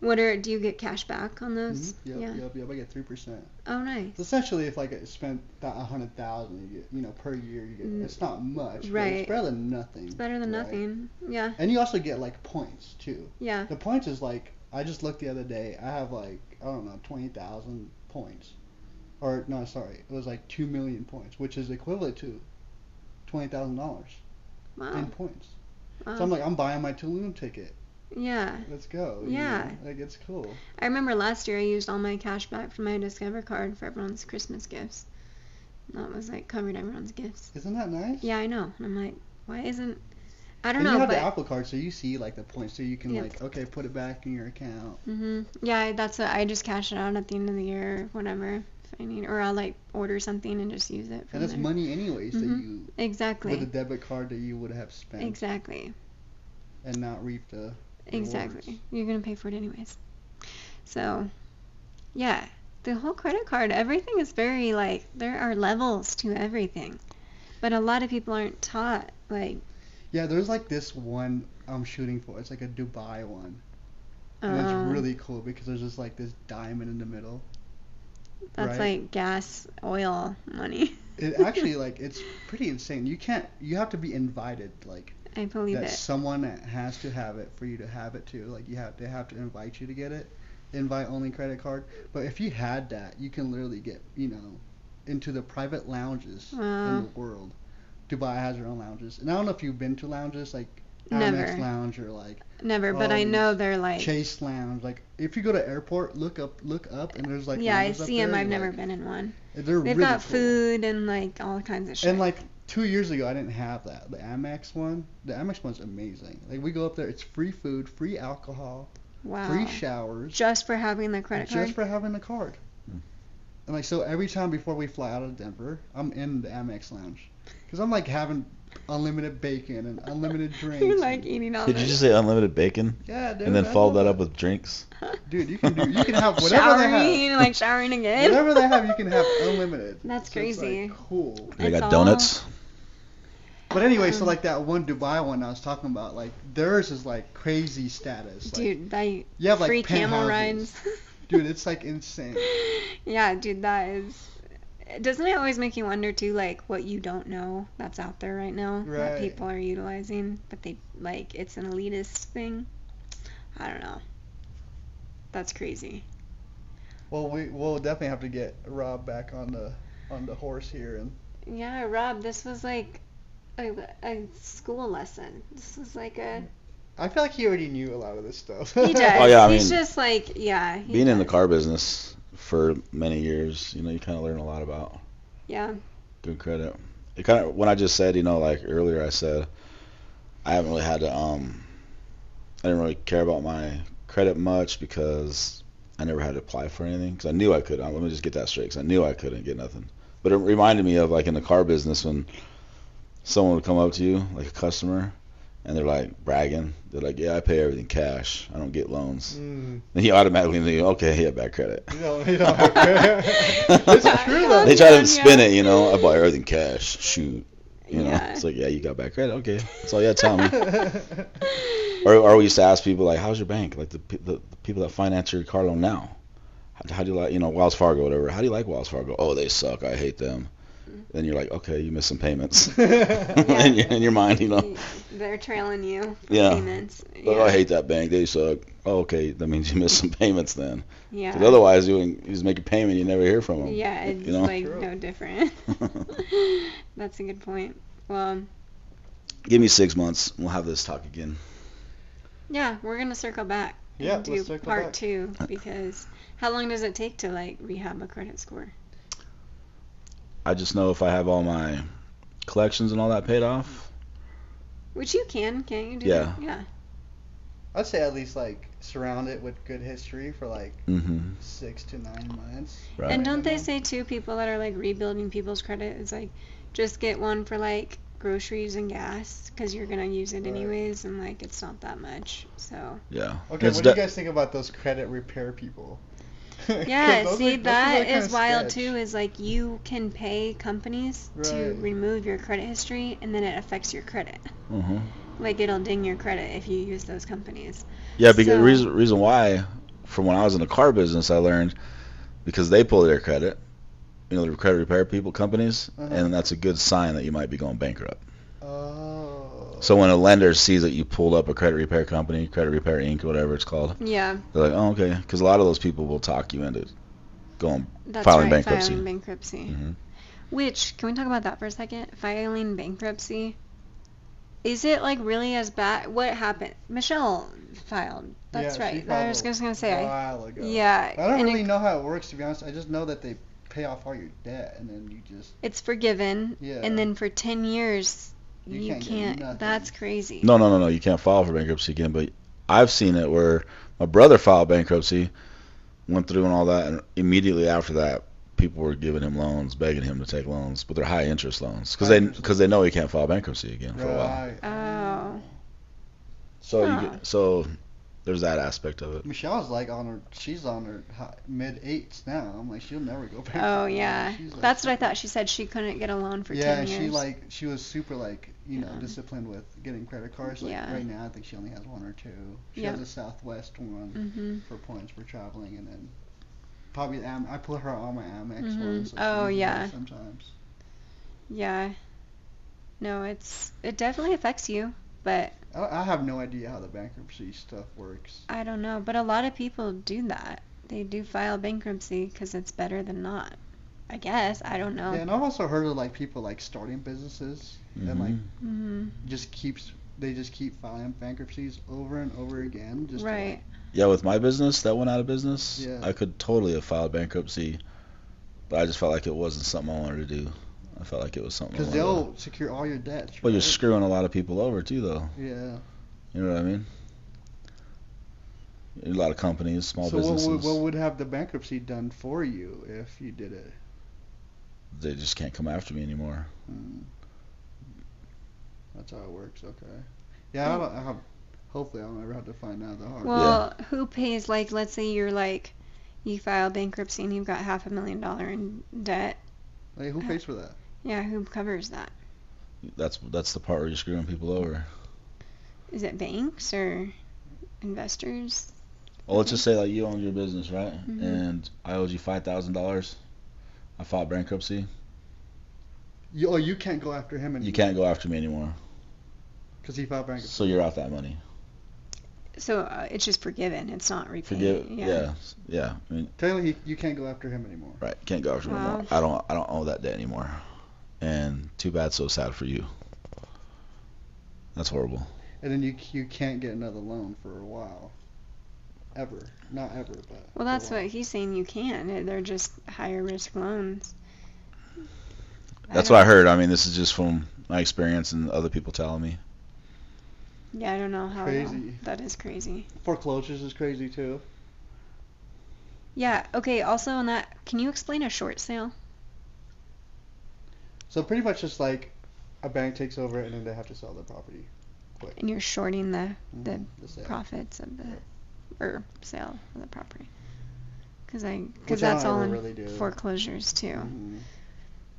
S3: what are do you get cash back on those?
S2: Mhm. Yep,
S3: yeah.
S2: yep, yep. I get three percent.
S3: Oh, nice.
S2: Essentially, if like I spent that a hundred thousand, you get you know per year you get.
S3: Mm.
S2: It's not much, but
S3: Right.
S2: it's better than nothing.
S3: It's better than
S2: right?
S3: nothing. Yeah.
S2: And you also get like points too.
S3: Yeah.
S2: The points is like I just looked the other day. I have like I don't know twenty thousand points, or no, sorry, it was like two million points, which is equivalent to twenty thousand dollars
S3: Wow.
S2: in points.
S3: wow.
S2: So I'm like I'm buying my Tulum ticket.
S3: yeah.
S2: Let's go. you
S3: Yeah.
S2: know? Like it's cool.
S3: I remember last year I used all my cash back from my Discover card for everyone's Christmas gifts. That was like covered everyone's gifts.
S2: Isn't that nice?
S3: Yeah, I know. And I'm like, why isn't? I don't
S2: and
S3: know,
S2: you have
S3: but
S2: the Apple Card, so you see like the points, so you can
S3: Yep.
S2: like okay put it back in your account.
S3: hmm Yeah, that's I just cash it out at the end of the year, or whatever, if I need, or I'll like order something and just use it.
S2: And it's
S3: there.
S2: money anyways that
S3: Mhm.
S2: you
S3: Exactly.
S2: with a debit card that you would have spent
S3: Exactly.
S2: and not reap the
S3: Exactly.
S2: rewards.
S3: You're gonna pay for it anyways. So, yeah, the whole credit card, everything is very like there are levels to everything, but a lot of people aren't taught like.
S2: Yeah, there's like this one I'm shooting for. It's like a Dubai one. And it's really cool because there's just like this diamond in the middle.
S3: That's
S2: right.
S3: like gas, oil money.
S2: It *laughs* actually like it's pretty insane. You can't you have to be invited like
S3: I believe
S2: that
S3: it.
S2: someone has to have it for you to have it too. Like you have they have to invite you to get it. Invite only credit card. But if you had that, you can literally get, you know, into the private lounges
S3: Wow.
S2: in the world. Dubai has their own lounges. And I don't know if you've been to lounges like
S3: Never.
S2: Amex Lounge or like
S3: Never, but
S2: all
S3: I know they're like.
S2: Chase Lounge. Like if you go to airport, look up, look up, and there's like
S3: yeah, I see them. I've never been in one.
S2: They're
S3: They've
S2: really
S3: got
S2: cool.
S3: food and like all kinds of shit.
S2: And like two years ago, I didn't have that. The Amex one, the Amex one's amazing. Like we go up there, it's free food, free alcohol,
S3: wow.
S2: free showers,
S3: Just for having the credit
S2: just
S3: card.
S2: Just for having the card.
S4: Hmm.
S2: And like so, every time before we fly out of Denver, I'm in the Amex lounge, cause I'm like having unlimited bacon and unlimited *laughs* drinks.
S3: You're like eating all
S4: Did you
S3: this.
S4: just say unlimited bacon
S2: yeah, dude.
S4: and then
S2: I
S4: follow that up with drinks? *laughs*
S2: Dude, you can do, you can have whatever they have.
S3: showering, like showering again.
S2: Whatever they have, you can have unlimited. *laughs*
S3: That's
S2: So it's, like,
S3: crazy.
S2: cool.
S4: They got
S3: all-
S4: donuts.
S2: But anyway, so
S3: Um,
S2: like that one Dubai one I was talking about, like theirs is like crazy status. Like,
S3: Dude, that
S2: you have like
S3: free camel rides.
S2: Dude, it's like insane.
S3: yeah, dude, that is. Doesn't it always make you wonder too, like what you don't know that's out there right now that people are utilizing, but they like it's an elitist thing. I don't know. That's crazy.
S2: Well, we we'll definitely have to get Rob back on the on the horse here, and
S3: Yeah, Rob, this was like a, a school lesson. This was like a.
S2: I feel like he already knew a lot of this stuff.
S3: He *laughs* does.
S4: Oh, yeah, I
S3: He's
S4: mean,
S3: just like yeah. he
S4: Being in the car business for many years, you know, you kind of learn a lot about
S3: Yeah.
S4: good credit. It kind of when I just said, you know, like earlier I said, I haven't really had to um, I didn't really care about my credit much because I never had to apply for anything because I knew I could. Uh, let me just get that straight. 'cause I knew I couldn't get nothing. But it reminded me of like in the car business when someone would come up to you, like a customer, and they're like bragging. They're like, "Yeah, I pay everything cash. I don't get loans."
S2: Mm,
S4: And you automatically think, "Okay, yeah, bad credit."
S2: you know, you know. it's true though.
S4: They try to spin
S3: yeah.
S4: it, you know. I buy everything cash. Shoot. You know,
S3: Yeah.
S4: it's like, yeah, you got bad credit. Okay, so all you had to tell me. *laughs* Or, or we used to ask people like, "How's your bank?" Like the, the, the people that finance your car loan now. How, how do you like, you know, Wells Fargo, whatever. How do you like Wells Fargo? Oh, they suck. I hate them. Mm-hmm. Then you're like, okay, you missed some payments. *laughs* *laughs* in, your, in your mind, you know.
S3: They're trailing you for
S4: Yeah.
S3: payments.
S4: Oh, I hate that bank. They suck. Oh, okay, that means you missed some *laughs* payments then.
S3: Yeah.
S4: 'Cause otherwise, you, you just make a payment, you never hear from them.
S3: Yeah, it's
S4: you know?
S3: like
S2: True.
S3: no different. That's a good point. Well,
S4: Give me six months. We'll have this talk again.
S3: yeah, we're gonna circle back
S2: Yeah,
S3: and do
S2: let's circle
S3: part
S2: back.
S3: two because how long does it take to like rehab a credit score?
S4: I just know if I have all my collections and all that paid off.
S3: Which you can, can't you do
S4: Yeah.
S3: that? Yeah.
S2: I'd say at least like surround it with good history for like
S4: Mm-hmm.
S2: six to nine months.
S4: Right.
S3: And don't they say too, people that are like rebuilding people's credit is like, just get one for like groceries and gas because you're gonna use it
S2: Right.
S3: anyways, and like it's not that much. So
S4: yeah.
S2: Okay,
S4: It's
S2: what do you guys think about those credit repair people? *laughs* 'Cause
S3: yeah,
S2: those
S3: see
S2: are- those are
S3: that
S2: really
S3: is
S2: kinda
S3: wild
S2: sketch.
S3: too. Is like you can pay companies to remove your credit history, and then it affects your credit.
S4: Mhm.
S3: Like it'll ding your credit if you use those companies.
S4: Yeah, because
S3: So-
S4: reason reason why, from when I was in the car business, I learned because they pull their credit, you know, the credit repair people companies,
S2: Uh-huh.
S4: and that's a good sign that you might be going bankrupt.
S2: Oh.
S4: So when a lender sees that you pulled up a credit repair company, Credit Repair Inc., whatever it's called,
S3: Yeah,
S4: they're like, oh, okay, because a lot of those people will talk you into going.
S3: that's
S4: Filing
S3: right.
S4: bankruptcy.
S3: Filing bankruptcy.
S4: Mhm.
S3: Which can we talk about that for a second? Filing bankruptcy. Is it like really as bad? What happened? Michelle filed. That's
S2: Yeah, she
S3: right. I was just gonna say. I,
S2: while ago.
S3: yeah,
S2: I don't really
S3: it,
S2: know how it works to be honest. I just know that they pay off all your debt and then you just
S3: it's forgiven,
S2: yeah.
S3: and then for ten years
S2: You
S3: you,
S2: can't
S3: can't. that's crazy.
S4: No, no, no, no. You can't file for bankruptcy again. But I've seen it where my brother filed bankruptcy, went through and all that, and immediately after that, people were giving him loans, begging him to take loans, but they're high interest loans because they because they know he can't file bankruptcy again for a while.
S3: Oh.
S4: So
S3: Huh.
S4: you get, so there's that aspect of it.
S2: Michelle's like on her. She's on her high, mid eights now. I'm like she'll never go back.
S3: Oh yeah,
S2: like,
S3: that's what I thought. She said she couldn't get a loan for
S2: yeah,
S3: ten
S2: and
S3: years.
S2: she like she was super like you know
S3: Yeah.
S2: disciplined with getting credit cards. Like
S3: Yeah.
S2: right now, I think she only has one or two. She
S3: Yeah.
S2: has a Southwest one
S3: hmm
S2: for points for traveling, and then probably Am- I put her on my Amex
S3: Mhm.
S2: one. So
S3: Oh, yeah.
S2: Sometimes.
S3: Yeah. No, it's it definitely affects you, but
S2: I, I have no idea how the bankruptcy stuff works.
S3: I don't know. But a lot of people do that. They do file bankruptcy because it's better than not. I guess I don't know.
S2: Yeah, and I've also heard of like people like starting businesses and like
S4: Mhm.
S3: hmm
S2: just keeps they just keep filing bankruptcies over and over again. Just to,
S3: Right.
S2: like,
S4: Yeah, with my business that went out of business,
S2: Yeah.
S4: I could totally have filed bankruptcy, but I just felt like it wasn't something I wanted to do. I felt like it was something.
S2: Because they'll secure all your debts.
S4: Well, you're screwing a lot of people over too, though.
S2: Yeah.
S4: You know what I mean? A lot of companies, small
S2: so what
S4: businesses,
S2: would, what would have the bankruptcy done for you if you did it?
S4: they just can't come after me anymore.
S2: Hmm. That's how it works. Okay. Yeah, I, don't, I have. Hopefully, I'll never have to find out the hard. way.
S3: Well, who pays like let's say you're like you file bankruptcy and you've got half a million dollar in debt.
S2: Like, who pays for that?
S3: Yeah, who covers that?
S4: That's that's the part where you're screwing people over.
S3: Is it banks or investors?
S4: Well, let's just say like you owned your business, right?
S3: Mhm.
S4: And I owed you five thousand dollars. I filed bankruptcy.
S2: You, oh, you can't go after him anymore.
S4: You can't go after me anymore,
S2: Because he filed bankruptcy.
S4: so you're out that money.
S3: So uh, it's just forgiven. It's not repaid.
S4: Forgive.
S3: Yeah.
S4: Yeah. yeah. I mean,
S2: Technically, you can't go after him anymore.
S4: right? Can't go after me
S3: Wow.
S4: anymore. I don't. I don't owe that debt anymore. And too bad, so sad for you. That's horrible.
S2: And then you you can't get another loan for a while. Ever. Not ever, but.
S3: Well, that's what he's saying. You can. They're just higher risk loans.
S4: That's
S3: don't-
S4: what I heard. I mean, this is just from my experience and other people telling me.
S3: Yeah, I don't know how.
S2: Crazy.
S3: That is crazy.
S2: Foreclosures is crazy too.
S3: Yeah. Okay. Also on that, can you explain a short sale?
S2: So pretty much just like a bank takes over and then they have to sell the property.
S3: And you're shorting the The
S2: Mhm, the
S3: profits of the or sale of the property. Because I because
S2: I
S3: that's
S2: don't
S3: all in
S2: really do.
S3: foreclosures too.
S2: Mhm.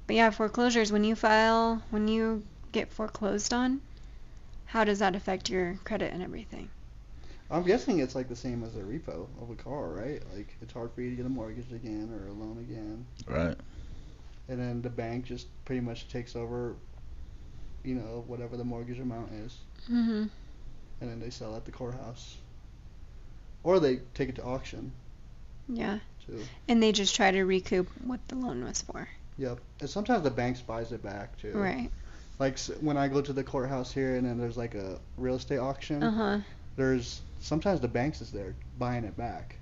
S3: But yeah, foreclosures. When you file, when you get foreclosed on, how does that affect your credit and everything?
S2: I'm guessing it's like the same as a repo of a car, right? Like it's hard for you to get a mortgage again or a loan again,
S4: Right.
S2: And then the bank just pretty much takes over, you know, whatever the mortgage amount is,
S3: Mm-hmm.
S2: and then they sell at the courthouse, or they take it to auction
S3: Yeah.
S2: too.
S3: And they just try to recoup what the loan was for.
S2: Yep, and sometimes the banks buys it back too.
S3: Right.
S2: Like when I go to the courthouse here, and then there's like a real estate auction.
S3: Uh huh.
S2: there's sometimes the banks is there buying it back,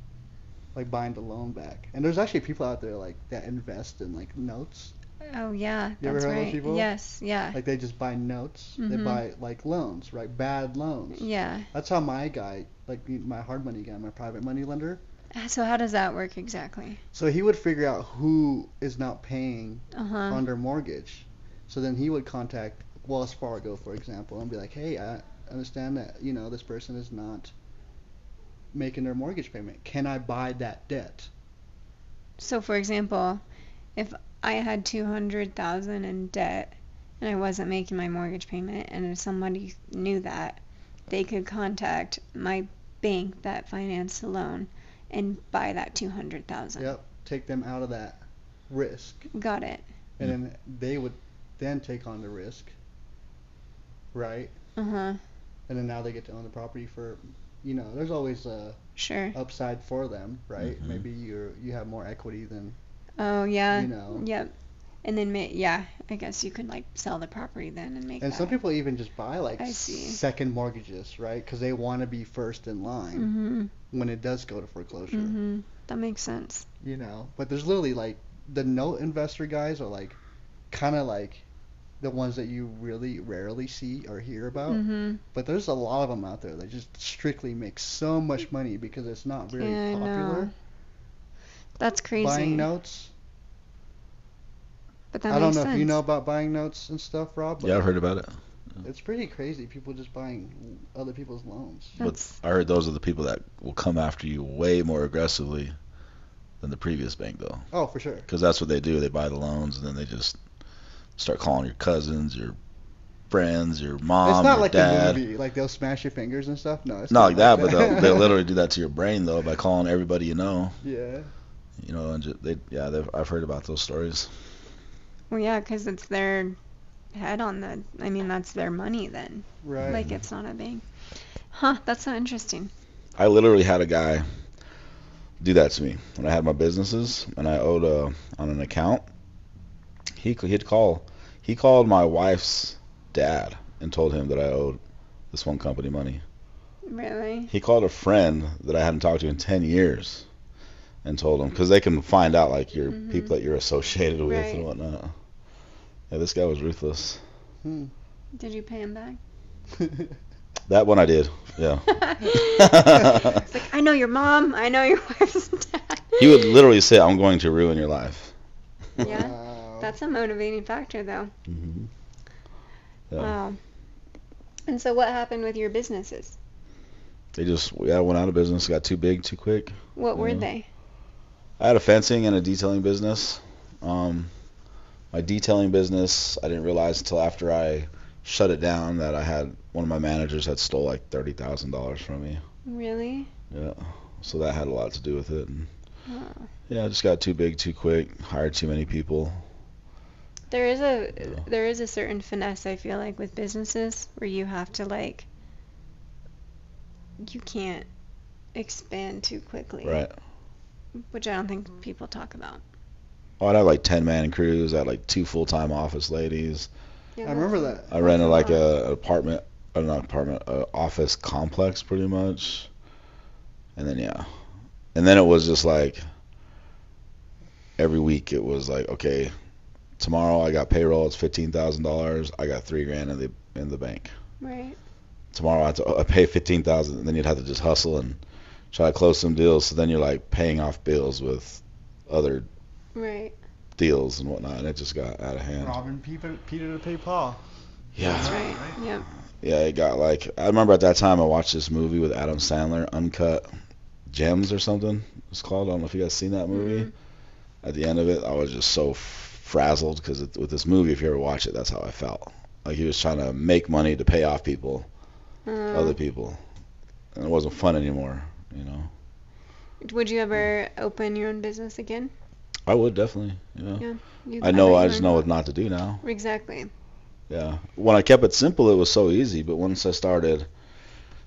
S2: like buying the loan back. And there's actually people out there like that invest in like notes,
S3: Oh yeah,
S2: You ever
S3: that's
S2: heard of those
S3: right.
S2: people?
S3: Yes, yeah.
S2: Like they just buy notes. They
S3: Mhm.
S2: buy like loans, right? Bad loans.
S3: yeah.
S2: That's how my guy, like my hard money guy, my private money lender.
S3: Uh, So how does that work exactly?
S2: So he would figure out who is not paying
S3: Uh huh.
S2: on their mortgage. So then he would contact Wells Fargo, for example, and be like, "Hey, I understand that you know this person is not making their mortgage payment. Can I buy that debt?"
S3: So for example, if I had two hundred thousand in debt and I wasn't making my mortgage payment, and if somebody knew that, they could contact my bank that financed the loan and buy that two hundred thousand.
S2: Yep. Take them out of that risk,
S3: Got it.
S2: and then they would then take on the risk, right?
S3: Uh huh.
S2: And then now they get to own the property for, you know, there's always a
S3: Sure.
S2: upside for them, right?
S4: Mhm.
S2: Maybe you you have more equity than
S3: Oh yeah.
S2: you know.
S3: Yep. And then ma- yeah, I guess you could like sell the property then and make
S2: And
S3: that.
S2: some people even just buy like
S3: I see.
S2: second mortgages, right? Because they want to be first in line
S3: Mhm.
S2: when it does go to foreclosure.
S3: Mhm. That makes sense.
S2: You know, but there's literally like the note investor guys are like kind of like the ones that you really rarely see or hear about.
S3: Mhm.
S2: But there's a lot of them out there that just strictly make so much money because it's not really
S3: Yeah,
S2: popular.
S3: know. That's crazy.
S2: Buying notes.
S3: But that
S2: I don't know
S3: sense.
S2: if you know about buying notes and stuff, Rob. But
S4: Yeah, I've heard about it.
S2: It's pretty crazy. People just buying other people's loans.
S3: That's
S4: But I heard those are the people that will come after you way more aggressively than the previous bank, though.
S2: Oh, for sure.
S4: Because that's what they do. They buy the loans and then they just start calling your cousins, your friends, your mom,
S2: it's not like
S4: dad.
S2: the movie, like they'll smash your fingers and stuff. No, it's
S4: Not like that, but they'll, they'll literally do *laughs* that to your brain though by calling everybody you know.
S2: yeah.
S4: You know, and just, they yeah, they've, I've heard about those stories.
S3: well, yeah, because it's their head on the. I mean, that's their money then.
S2: Right.
S3: Like it's not a bank. Huh? That's so interesting.
S4: I literally had a guy do that to me when I had my businesses and I owed uh, on an account. He he'd call. He called my wife's dad and told him that I owed this one company money.
S3: Really?
S4: He called a friend that I hadn't talked to in 10 years and told him because they can find out like your
S3: Mhm.
S4: people that you're associated with
S3: Right.
S4: and whatnot. Yeah, this guy was ruthless.
S2: Hmm.
S3: Did you pay him back? *laughs*
S4: That one I did. Yeah. *laughs*
S3: it's like I know your mom. I know your *laughs* wife's dad.
S4: he would literally say, "I'm going to ruin your life."
S3: Yeah. That's a motivating factor, though.
S4: hmm Yeah.
S3: Wow. And so, what happened with your businesses?
S4: They just yeah went out of business, got too big too quick.
S3: What were
S4: Yeah.
S3: they?
S4: I had a fencing and a detailing business. Um, my detailing business, I didn't realize until after I shut it down that I had one of my managers had stole like thirty thousand dollars from me.
S3: Really?
S4: Yeah, so that had a lot to do with it. And
S3: Oh.
S4: yeah, I just got too big too quick, hired too many people.
S3: There is a
S4: Yeah.
S3: there is a certain finesse I feel like with businesses where you have to like you can't expand too quickly.
S4: Right.
S3: Which I don't think people talk about.
S4: Oh, I'd have like ten man crews. I had like two full time office ladies.
S3: Yeah,
S2: I remember that.
S4: I rented like a an apartment, or not apartment, a office complex pretty much. And then yeah, and then it was just like every week it was like okay, tomorrow I got payroll. It's fifteen thousand dollars. I got three grand in the in the bank.
S3: Right.
S4: Tomorrow I have to I pay fifteen thousand, and then you'd have to just hustle and try to close some deals. So then you're like paying off bills with other
S3: Right.
S4: deals and whatnot, and it just got out of hand.
S2: Robbing Peter, Peter to pay Paul.
S4: Yeah.
S3: That's right. Yep.
S4: Yeah, it got like I remember at that time I watched this movie with Adam Sandler, Uncut Gems or something. It's called. I don't know if you guys seen that movie.
S3: Mhm.
S4: At the end of it, I was just so frazzled because with this movie, if you ever watch it, that's how I felt. Like he was trying to make money to pay off people,
S3: Uh,
S4: other people, and it wasn't fun anymore. You know.
S3: would you ever open your own business again?
S4: I would definitely. Yeah.
S3: Yeah. You,
S4: I know.
S3: bet
S4: I just know what not to do now.
S3: Exactly.
S4: Yeah. When I kept it simple, it was so easy. But once I started,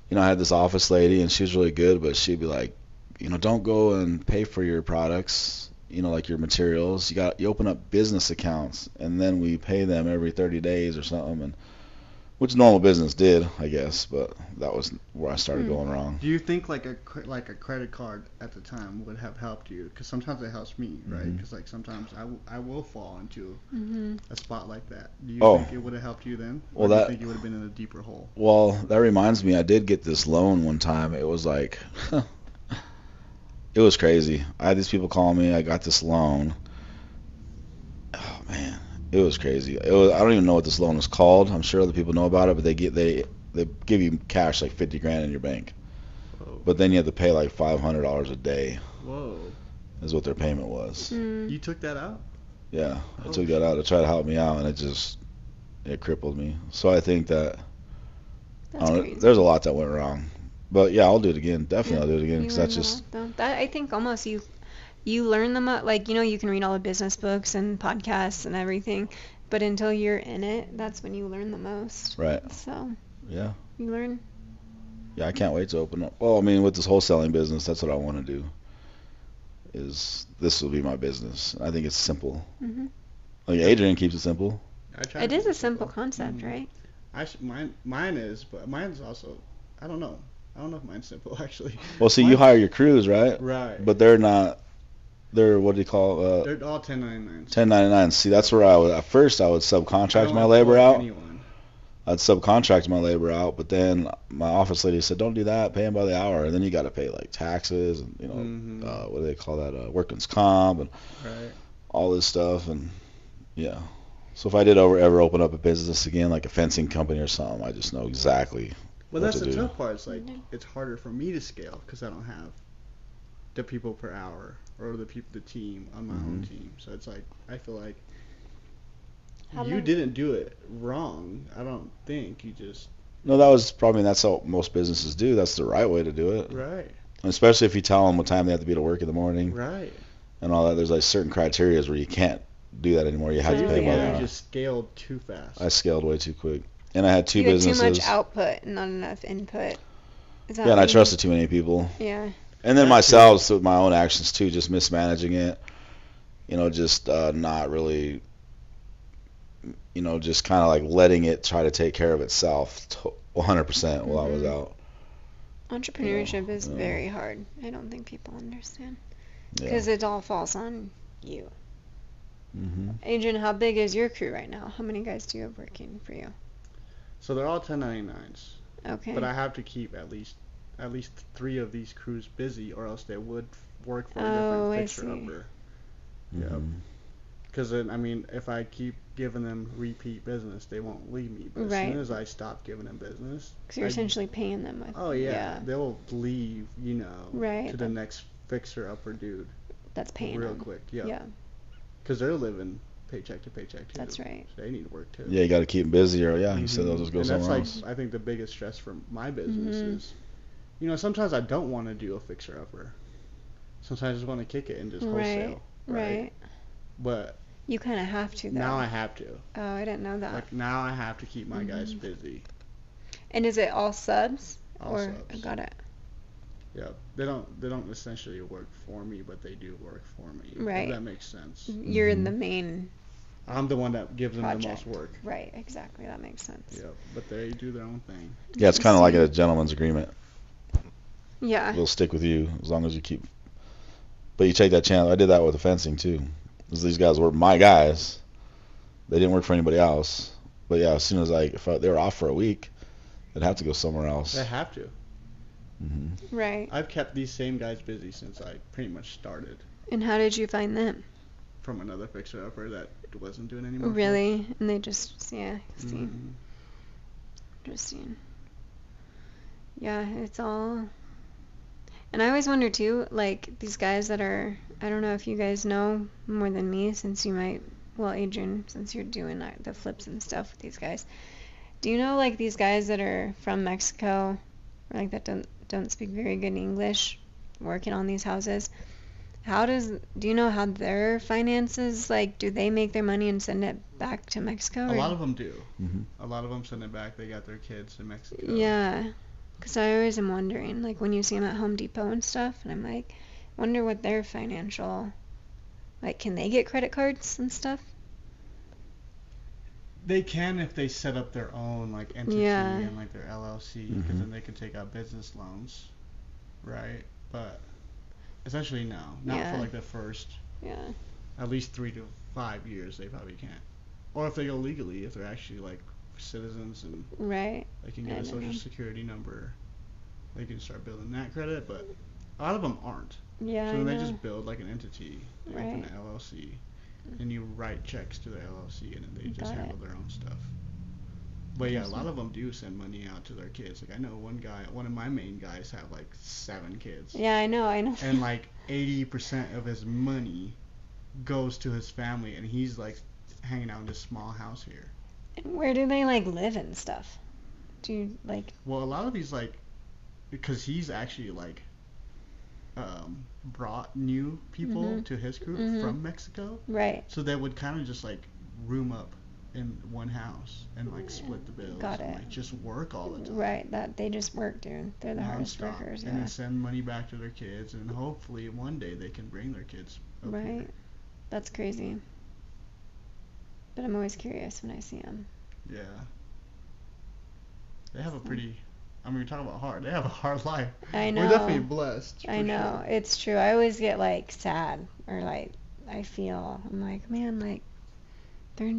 S4: you know, I had this office lady, and she was really good, but she'd be like, you know, don't go and pay for your products, you know, like your materials. You got you open up business accounts, and then we pay them every 30 days or something. And which normal business did, I guess, but that was where I started
S3: Hmm.
S4: going wrong.
S2: Do you think like a like a credit card at the time would have helped you? Because sometimes it helps me, right? Because like sometimes I, w- I will fall into
S3: hmm
S2: a spot like that. Do you
S4: Oh.
S2: think it would have helped you then?
S4: Well,
S2: or do
S4: that-
S2: you think you would have been in a deeper hole?
S4: Well, that reminds me, I did get this loan one time. It was like, *laughs* it was crazy. I had these people calling me. I got this loan. Oh man, it was crazy. It was. I don't even know what this loan is called. I'm sure other people know about it, but they get they they give you cash like 50 grand in your bank,
S2: Whoa.
S4: but then you have to pay like 500 dollars a day.
S2: Whoa.
S4: Is what their payment was.
S3: Mm.
S2: You took that out?
S4: Yeah, I
S2: Oh,
S4: took that out to try to help me out, and it just it crippled me. So I think that I don't
S3: crazy.
S4: there's a lot that went wrong. But yeah, I'll do it again. Definitely, I'll do it again because that's just
S3: a lot, though. that I think almost you you learn them like you know you can read all the business books and podcasts and everything, but until you're in it, that's when you learn the most.
S4: right.
S3: So
S4: Yeah,
S3: you learn.
S4: yeah. I can't wait to open up. Well, I mean, with this wholesaling business, that's what I want to do. Is this will be my business? I think it's simple.
S3: hmm
S4: Like Adrian keeps it simple.
S2: I tried
S3: It
S2: to
S3: is
S2: do
S3: a simple
S2: simple.
S3: concept,
S2: Mhm.
S3: right?
S2: I sh- mine mine is, but mine's also I don't know. I don't know if mine's simple *laughs* actually.
S4: Well, see, you hire your crews, right?
S2: Right.
S4: But they're not. They're what do you call uh,
S2: they're all 1099s.
S4: 1099. See, that's where I would. At first, I would subcontract
S2: don't
S4: my labor out.
S2: Anyone.
S4: I'd subcontract my labor out, but then my office lady said, "Don't do that. Pay them by the hour." And then you got to pay like taxes and you know
S2: Mhm.
S4: uh, what do they call that? Uh, workman's comp and
S2: Right.
S4: all this stuff and yeah. So if I did ever ever open up a business again, like a fencing company or something, I just know exactly.
S2: Well, that's
S4: to
S2: the
S4: do.
S2: tough part. It's like
S3: Mhm.
S2: it's harder for me to scale because I don't have the people per hour or the people, the team on my own
S4: Mhm.
S2: team. So it's like I feel like
S3: How
S2: you
S3: many-
S2: didn't do it wrong. I don't think you just
S4: No, that was probably that's how most businesses do. That's the right way to do it,
S2: right,
S4: especially if you tell them what time they have to be to work in the morning
S2: right.
S4: and all that. There's like certain criterias where you can't do that anymore. You have to
S3: Oh,
S4: pay by the.
S2: You just scaled too fast.
S4: I scaled way too quick, and I had two
S3: you had
S4: businesses.
S3: too much output, and not enough input.
S4: Yeah, and I trusted too many people.
S3: Yeah.
S4: And then myself with my own actions too, just mismanaging it. You know, just uh, not really. You know, just kind of like letting it try to take care of itself, 100% while I was
S3: Mhm.
S4: out.
S3: Entrepreneurship is
S4: yeah.
S3: very hard. I don't think people understand
S4: Yeah.
S3: because it all falls on you.
S4: hmm
S3: Adrian, how big is your crew right now? How many guys do you have working for you?
S2: So they're all 1099s,
S3: Okay.
S2: but I have to keep at least at least three of these crews busy, or else they would work for a
S3: Oh, I
S2: different fixer
S3: see.
S2: upper.
S4: hmm
S2: Yeah. Because then, I mean, if I keep giving them repeat business, they won't leave me. But as soon as I stop giving them business,
S3: Because you're
S2: I-
S3: essentially paying them with.
S2: oh yeah, they'll leave, you know,
S3: Right.
S2: to the next fixer upper dude
S3: That's paying
S2: real
S3: them.
S2: quick. Yeah.
S3: Yeah,
S2: Because they're living paycheck to paycheck too.
S3: that's right.
S2: So they need to work too.
S4: Yeah, you got to keep them busy, or yeah, you said
S2: Mhm.
S4: they'll just go
S2: and that's
S4: somewhere
S2: like
S4: else.
S2: I think the biggest stress for my business
S3: Mhm.
S2: is, you know, sometimes I don't want to do a fixer upper. Sometimes I just want to kick it and just
S3: Right,
S2: wholesale.
S3: Right.
S2: But
S3: You kind of have to though.
S2: now I have to.
S3: oh, I didn't know that.
S2: Like now I have to keep my guys
S3: Mhm.
S2: busy.
S3: and is it all subs?
S2: All
S3: or
S2: subs.
S3: got it.
S2: Yeah, they don't they don't essentially work for me, but they do work for me. if
S3: Right.
S2: that makes sense.
S3: You're in
S4: Mhm.
S3: the main.
S2: I'm the one that gives them the most work.
S3: Right. Exactly. That makes sense.
S2: Yeah, but they do their own thing.
S4: Yeah, it's kind of like a gentleman's agreement.
S3: Yeah.
S4: We'll stick with you as long as you keep. But you take that chance. I did that with the fencing too. 'Cause these guys were my guys. They didn't work for anybody else. But yeah, as soon as I if I, they were off for a week, they'd have to go somewhere else.
S2: They have to.
S4: Hmm
S3: Right.
S2: I've kept these same guys busy since I pretty much started
S3: And how did you find them?
S2: from another fixer upper that wasn't doing any more. for us.
S3: Really? And they just yeah. See.
S2: Mhm.
S3: Interesting. Yeah, it's all. And I always wonder too, like these guys that are. I don't know if you guys know more than me, since you might. Well, Adrian, since you're doing uh, the flips and stuff with these guys, do you know like these guys that are from Mexico, or like that don't don't speak very good English, working on these houses? How does do you know how their finances like? Do they make their money and send it back to Mexico?
S2: A
S3: or-
S2: lot of them do.
S4: hmm
S2: A lot of them send it back. They got their kids in Mexico.
S3: Yeah, because I always am wondering, like when you see them at Home Depot and stuff, and I'm like, wonder what their financial, like, can they get credit cards and stuff?
S2: They can if they set up their own like entity
S3: Yeah.
S2: and like their LLC, because
S4: Mhm.
S2: then they can take out business loans, right? But essentially, no, not
S3: Yeah.
S2: for like the first
S3: Yeah.
S2: at least three to five years. They probably can't, or if they go legally, if they're actually like citizens and
S3: Right.
S2: they can get a social
S3: know.
S2: security number, they can start building that credit. But a lot of them aren't.
S3: Yeah.
S2: so
S3: I
S2: then they just build like an entity, they open
S3: Right.
S2: an LLC, and you write checks to the LLC, and then they just
S3: Got
S2: handle
S3: it.
S2: their own stuff. But yeah, a lot of them do send money out to their kids. Like I know one guy, one of my main guys, have like seven kids,
S3: Yeah, I know. I know.
S2: and *laughs* like 80% of his money goes to his family, and he's like hanging out in this small house here.
S3: Where do they like live and stuff? Do you like?
S2: Well, a lot of these like, because he's actually like, um, brought new people
S3: Mhm.
S2: to his group
S3: Mhm.
S2: from Mexico.
S3: Right.
S2: So they would kind of just like room up in one house and like split the bills.
S3: Got
S2: and,
S3: it.
S2: like just work all the time.
S3: Right. That they just work, dude. They're the hardest
S2: nonstop,
S3: workers.
S2: And
S3: Yeah.
S2: then send money back to their kids, and hopefully one day they can bring their kids.
S3: Right.
S2: Here.
S3: That's crazy. But I'm always curious when I see them.
S2: Yeah. They have a pretty. I mean, we talk about hard. They have a hard *laughs* life.
S3: I know.
S2: We're definitely blessed.
S3: I know.
S2: sure.
S3: It's true. I always get like sad or like I feel I'm like, man, like they're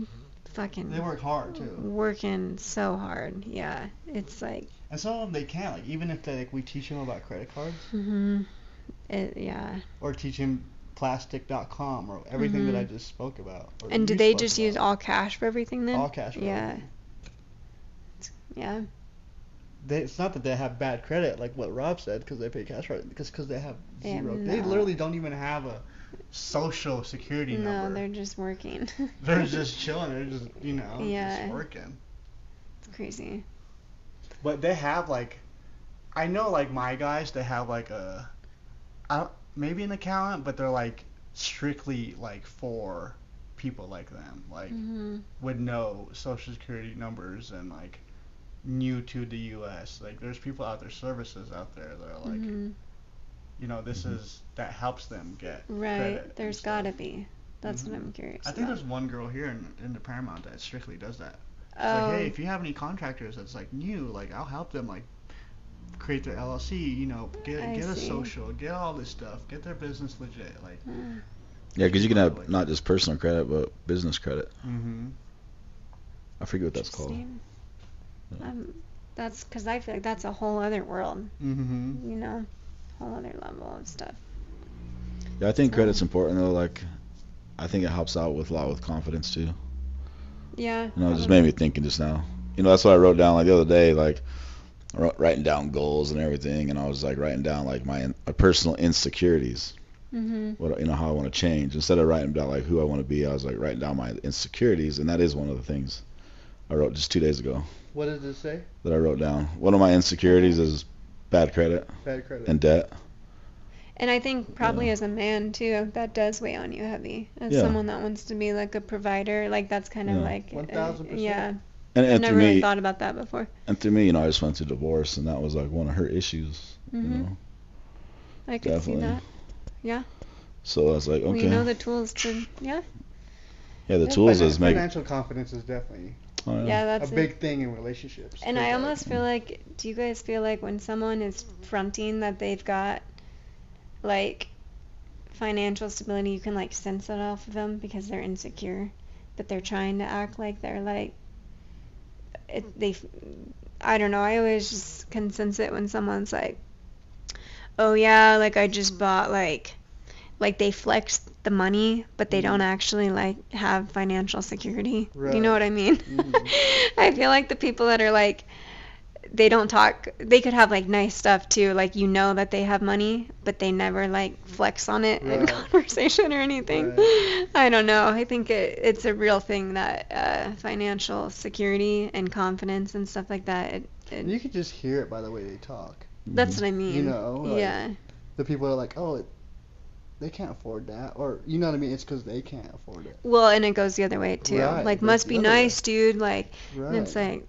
S3: fucking
S2: They work hard too.
S3: working so hard. Yeah. It's like
S2: And some of them they can't. Like even if they like we teach them about credit cards
S3: mhm. It yeah.
S2: or teach them plastiq.com or everything that I just spoke about.
S3: And do they just use all cash for everything then?
S2: all cash? for
S3: Yeah.
S2: everything.
S3: Yeah.
S2: They, it's not that they have bad credit like what Rob said because they pay cash for it because because they have zero. They literally don't even have a social security
S3: No,
S2: number.
S3: No, they're just working. *laughs*
S2: They're *laughs* just chilling. They're just you know
S3: Yeah.
S2: just working.
S3: it's crazy.
S2: But they have like, I know like my guys, they have like a, I don't, maybe an accountant, but they're like strictly like for people like them, like
S3: Mhm.
S2: with no social security numbers and like new to the U.S. Like there's people out there, services out there that are like,
S3: Mhm.
S2: you know, this
S4: Mhm.
S2: is that helps them get
S3: Right. There's got to be. That's
S2: Mhm.
S3: what I'm curious
S2: I think
S3: about.
S2: there's one girl here in, in the Paramount that strictly does that. It's
S3: oh,
S2: like, hey, if you have any contractors that's like new, like I'll help them like create their LLC, you know, get
S3: I
S2: get a social, get all this stuff, get their business legit, like.
S3: mm,
S4: Yeah, because you can have
S2: Totally.
S4: not just personal credit, but business credit.
S2: Mm-hmm.
S4: I forget what that's called.
S3: Interesting.
S4: Yeah.
S3: Um, that's because I feel like that's a whole other world.
S2: Mm-hmm.
S3: You know, whole other level of stuff.
S4: Yeah, I think
S3: So-
S4: credit's important though. Like, I think it helps out with a lot with confidence too.
S3: Yeah.
S4: You know, it just made me thinking just now. You know, that's what I wrote down like the other day, like writing down goals and everything, and I was like writing down like my, my personal insecurities,
S3: Mhm.
S4: what you know how I want to change. Instead of writing down like who I want to be, I was like writing down my insecurities, and that is one of the things I wrote just two days ago
S2: What does it say?
S4: that I wrote down. One of my insecurities is bad credit
S2: Bad credit.
S4: and debt.
S3: And I think probably
S4: Yeah.
S3: as a man too, that does weigh on you heavy. As
S4: Yeah.
S3: someone that wants to be like a provider, like that's kind of
S4: Yeah.
S3: like uh,
S2: 1000%.
S3: yeah.
S4: And,
S3: I've never
S4: through
S3: really thought about that before.
S4: and through me, you know, I just went through divorce, and that was like one of her issues. You
S3: Mhm.
S4: know,
S3: I could
S4: definitely.
S3: see that. Yeah.
S4: So I was like, okay,
S3: you know the tools to yeah.
S4: yeah, the
S3: Yeah,
S4: tools
S2: Finan-
S4: is make.
S2: financial confidence is definitely
S4: Oh, yeah.
S3: Yeah, that's
S2: a
S3: it.
S2: big thing in relationships.
S3: And I
S2: like,
S3: almost feel like, do you guys feel like when someone is fronting that they've got like financial stability, you can like sense it off of them because they're insecure, but they're trying to act like they're like it, they. I don't know. I always just can sense it when someone's like, "Oh yeah, like I just bought like." Like they flex the money, but they don't actually like have financial security. You know what I mean?
S2: Mhm. *laughs*
S3: I feel like the people that are like they don't talk they could have like nice stuff too like you know that they have money but they never like flex on it in conversation or anything
S2: Right. *laughs*
S3: i don't know i think it, it's a real thing that uh, financial security and confidence and stuff like that it, it,
S2: you can just hear it by the way they talk.
S3: that's what i mean you
S2: know, like-
S3: yeah
S2: The people are like, oh, it, they can't afford that, or you know what I mean? It's because they can't afford it.
S3: well and it goes the other way too
S2: Right,
S3: like
S2: it
S3: must be
S2: other way.
S3: nice dude like
S2: Right.
S3: and it's like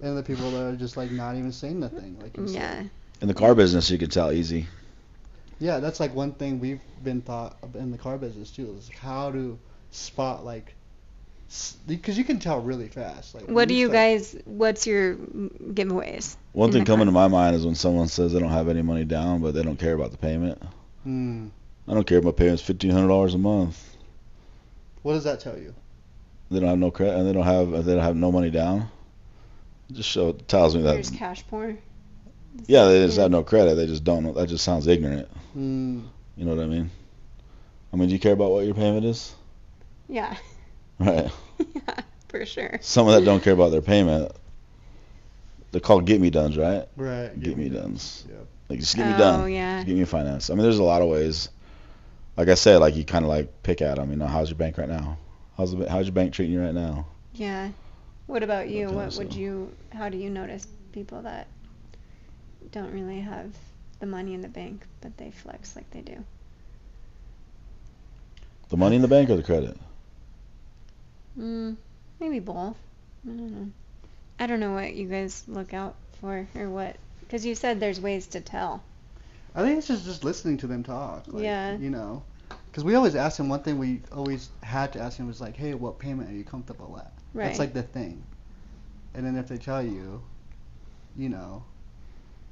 S2: and the people that are just like not even saying nothing, like
S3: yeah
S2: said.
S4: In the car business, you can tell easy.
S2: Yeah, that's like one thing we've been taught ab- in the car business too. Is how to spot like because you can tell really fast. Like
S3: What do you
S2: start-
S3: guys? What's your giveaways?
S4: One thing
S3: the
S4: coming to my mind is when someone says they don't have any money down, but they don't care about the payment.
S2: Hmm.
S4: I don't care if my payment's fifteen hundred dollars a month.
S2: What does that tell you?
S4: They don't have no credit, and they don't have they don't have no money down. It just show it tells me that
S3: There's cash poor.
S4: yeah they just have no credit. They just don't know. That just sounds ignorant.
S2: Hmm.
S4: You know what I mean? I mean, do you care about what your payment is?
S3: Yeah. *laughs*
S4: Right. *laughs*
S3: yeah, for sure.
S4: Some of that don't care about their payment. They're called get me dones, right?
S2: Right.
S4: Get me dones.
S2: Yep.
S4: Like just get me done.
S3: oh yeah.
S4: Just get me finance. I mean, there's a lot of ways. Like I said, like you kind of like pick at them. You know, how's your bank right now? How's the, how's your bank treating you right now?
S3: Yeah. What about you?
S4: Okay,
S3: What would you? How do you notice people that don't really have the money in the bank, but they flex like they do?
S4: The money in the bank or the credit?
S3: Mm, maybe both. I don't know. I don't know what you guys look out for or what, because you said there's ways to tell.
S2: I think it's just just listening to them talk. Like,
S3: Yeah.
S2: You know, because we always ask them one thing we always had to ask them was like, hey, what payment are you comfortable at?
S3: Right.
S2: That's like the thing. And then if they tell you, you know,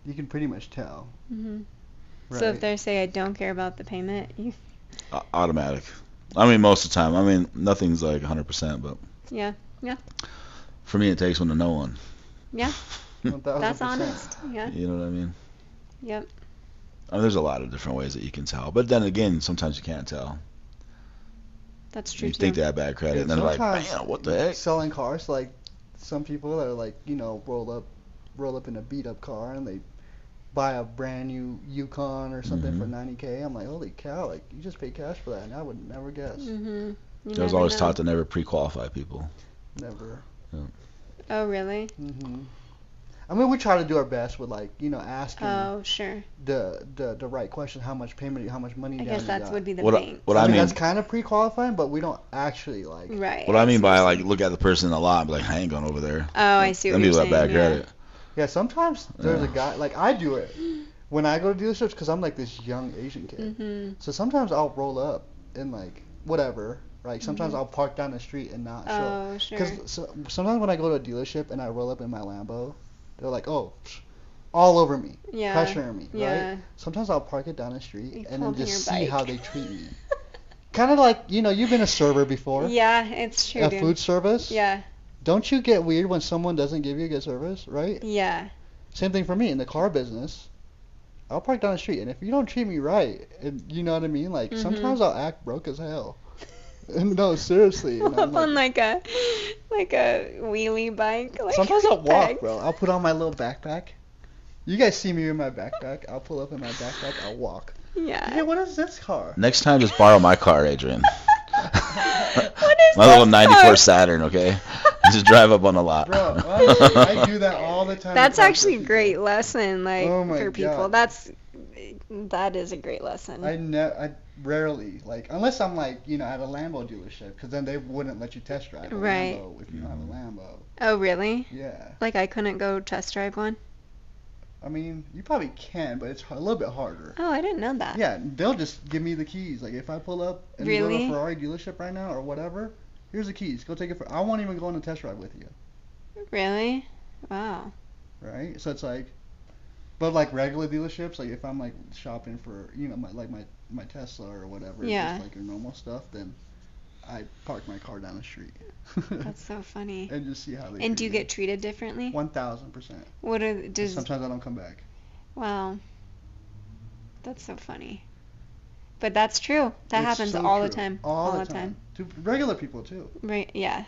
S2: you can pretty much tell.
S3: hmm
S2: Right.
S3: So if they say I don't care about the payment, you
S4: A- automatic. I mean, most of the time. I mean, nothing's like 100%, but
S3: yeah Yeah.
S4: for me, it takes one to know one.
S3: yeah *laughs*
S2: 1000%.
S3: that's honest yeah
S4: You know what I mean?
S3: yep
S4: I mean, there's a lot of different ways that you can tell, but then again, sometimes you can't tell.
S3: that's true
S4: You
S3: too.
S4: think they have bad credit, and then they're like,
S2: Sometimes
S4: "Bam, what the heck?"
S2: Selling cars, like some people are like, you know, roll up, roll up in a beat up car and they buy a brand new Yukon or something for
S4: Mhm.
S2: 90k. I'm like, holy cow! Like you just paid cash for that, and I would never guess.
S3: hmm
S4: I was always taught to never pre-qualify people.
S2: Never.
S3: Oh really?
S2: hmm I mean, we try to do our best with like, you know, asking
S3: Oh sure.
S2: the, the the right question. How much payment? How much money?
S3: I
S2: down
S3: guess that would be the
S4: What
S3: bank.
S4: what
S2: I,
S4: I
S2: mean,
S4: mean-
S2: that's kind of pre-qualifying, but we don't actually like.
S3: right.
S4: What I mean by like look at the person in the lot and be like, I ain't going over there.
S3: Oh, I see what
S4: Them
S3: you're
S4: people
S3: saying.
S4: have bad
S3: yeah.
S4: credit.
S2: Yeah, sometimes there's a guy like I do it when I go to dealerships because I'm like this young Asian kid.
S3: hmm
S2: So sometimes I'll roll up and like whatever. Right. Sometimes
S3: Mhm.
S2: I'll park down the street and not show.
S3: Oh sure.
S2: Because so, sometimes when I go to a dealership and I roll up in my Lambo, they're like, oh, psh, all over me,
S3: yeah.
S2: pressuring me. Right. Sometimes I'll park it down the street
S3: You
S2: and then just see
S3: bike.
S2: how they treat me. *laughs* kind of like you know you've been a server before.
S3: Yeah, it's true.
S2: A
S3: dude.
S2: food service.
S3: Yeah.
S2: Don't you get weird when someone doesn't give you good service, right?
S3: Yeah.
S2: Same thing for me in the car business. I'll park down the street, and if you don't treat me right, and you know what I mean, like
S3: Mhm.
S2: sometimes I'll act broke as hell. *laughs* no, seriously. and I'm
S3: up *laughs* on like a like a wheelie bike. Like
S2: sometimes I'll *laughs* walk,
S3: pegs.
S2: bro. I'll put on my little backpack. You guys see me in my backpack. I'll pull up in my backpack. I'll walk. Yeah. Hey,
S3: Yeah.
S2: what is this car?
S4: Next time, just borrow my car, Adrian.
S3: What is
S4: my little '94
S3: car?
S4: Saturn, okay? just drive up on the lot.
S2: Bro, honestly, I do that all the time.
S3: That's actually a great lesson, like
S2: Oh my
S3: for people.
S2: God.
S3: That's that is a great lesson.
S2: people. I ne- I rarely like unless I'm like you know at a Lambo dealership because then they wouldn't let you test drive a
S3: Right.
S2: Lambo if you don't have a mm-hmm. Lambo.
S3: oh really?
S2: Yeah.
S3: Like I couldn't go test drive one?
S2: I mean, you probably can, but it's a little bit harder.
S3: Oh, I didn't know that.
S2: Yeah, they'll just give me the keys. Like if I pull up and go to
S3: Really?
S2: a Ferrari dealership right now or whatever, here's the keys. Go take it for. I won't even go on a test drive with you,
S3: Really? Wow.
S2: right? So it's like, but like regular dealerships, like if I'm like shopping for you know my like my my Tesla or whatever,
S3: Yeah.
S2: just like your normal stuff, then I park my car down the street.
S3: That's so funny. *laughs*
S2: and just see how they.
S3: And do you get treated differently?
S2: One thousand percent.
S3: What are does
S2: Sometimes I don't come back.
S3: wow. That's so funny. But that's true. That
S2: It's
S3: happens
S2: so
S3: all the time.
S2: All,
S3: all
S2: the
S3: the
S2: time. To regular people too.
S3: Right, yeah.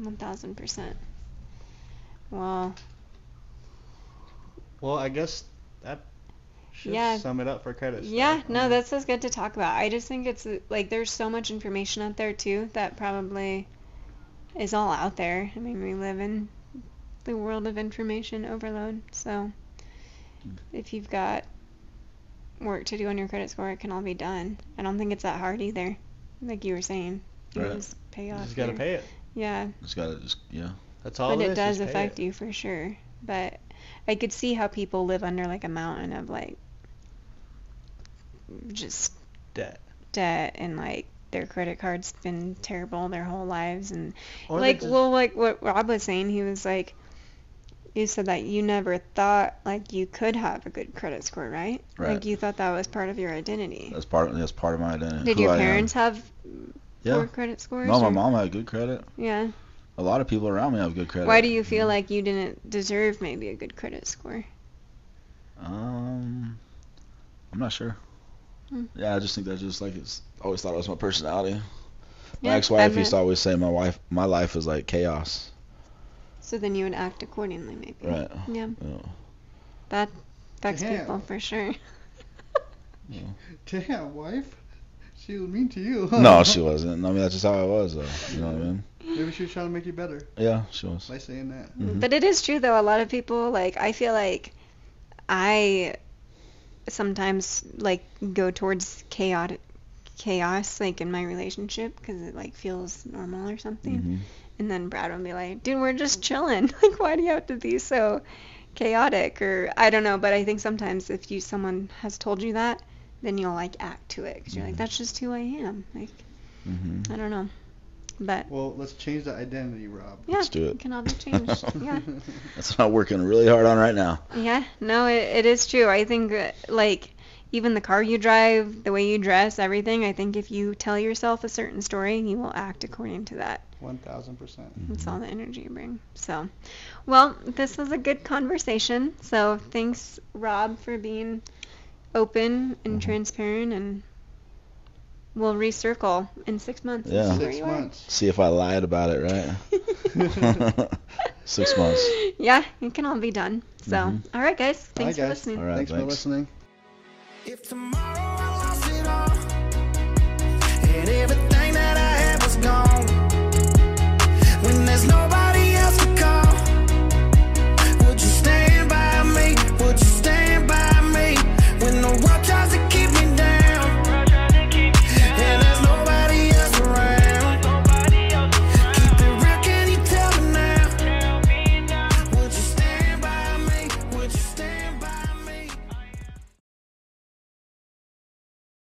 S3: 1000%. Well,
S2: Well, I guess that should
S3: Yeah.
S2: sum it up for credit.
S3: yeah,
S2: stuff. I
S3: no, mm-hmm.
S2: mean,
S3: that's just good to talk about. I just think it's like there's so much information out there too that probably is all out there. I mean, we live in the world of information overload. So mm-hmm. if you've got work to do on your credit score, it can all be done. I don't think it's that hard either. Like you were saying, you
S4: Right.
S3: just pay off.
S2: You
S3: off.
S2: just gotta
S3: your-
S2: pay it.
S3: Yeah,
S4: Just gotta just yeah.
S2: That's all
S3: but
S2: it
S3: it
S2: is,
S3: does affect
S2: it.
S3: you for sure. But I could see how people live under like a mountain of like just
S2: Debt.
S3: debt and like their credit card's been terrible their whole lives and
S2: Or
S3: like
S2: just-
S3: well like what Rob was saying he was like you said that you never thought like you could have a good credit score right,
S4: Right.
S3: like you thought that was part of your identity
S4: That's part. That's part of my identity.
S3: did
S4: who
S3: your parents have
S4: Yeah.
S3: poor credit scores
S4: No, my
S3: or-
S4: mom had good credit.
S3: yeah
S4: A lot of people around me have good credit.
S3: why do you feel like you didn't deserve maybe a good credit score
S4: Um, I'm not sure.
S3: Hmm.
S4: Yeah, I just think that just like it's always thought it was my personality.
S3: Yeah,
S4: my ex-wife
S3: I'm
S4: used to always say my wife, my life is like chaos.
S3: so then you would act accordingly maybe
S4: Right.
S3: yeah
S4: Yeah.
S3: that affects
S2: Damn.
S3: people for sure *laughs*
S2: Damn, wife. She was mean to you.
S4: No, *laughs* she wasn't. I mean, that's just how I was, though. You know what I mean?
S2: Maybe she was trying to make you better
S4: Yeah, she was.
S2: by saying that.
S4: Mhm.
S3: But it is true though. A lot of people like I feel like I sometimes like go towards chaotic chaos like in my relationship because it like feels normal or something.
S4: Mhm.
S3: And then Brad would be like, "Dude, we're just chilling. *laughs* Like, why do you have to be so chaotic?" Or I don't know. But I think sometimes if you someone has told you that, then you'll like act to it because you're like,
S4: Mhm.
S3: "That's just who I am." Like
S4: Mhm.
S3: I don't know. But
S2: Well, let's change the identity, Rob.
S3: yeah,
S4: Let's do it.
S3: it can all be changed. *laughs* yeah.
S4: That's what I'm working really hard on right now.
S3: Yeah, no, it, it is true. I think uh, like even the car you drive, the way you dress, everything. I think if you tell yourself a certain story, you will act according to that.
S2: One thousand percent.
S3: That's all the energy you bring. So, well, this was a good conversation. So thanks, Rob, for being open and
S4: Mhm.
S3: transparent, and we'll recircle in six months.
S4: Yeah.
S3: see where
S2: Six
S3: you are.
S2: months.
S4: See if I lied about it, right? *laughs* Six months.
S3: Yeah, it can all be done. So,
S4: Mhm.
S3: all right, guys.
S2: Bye,
S3: Thanks for listening.
S4: All right,
S2: Thanks for listening.
S1: If tomorrow I lost it all and everything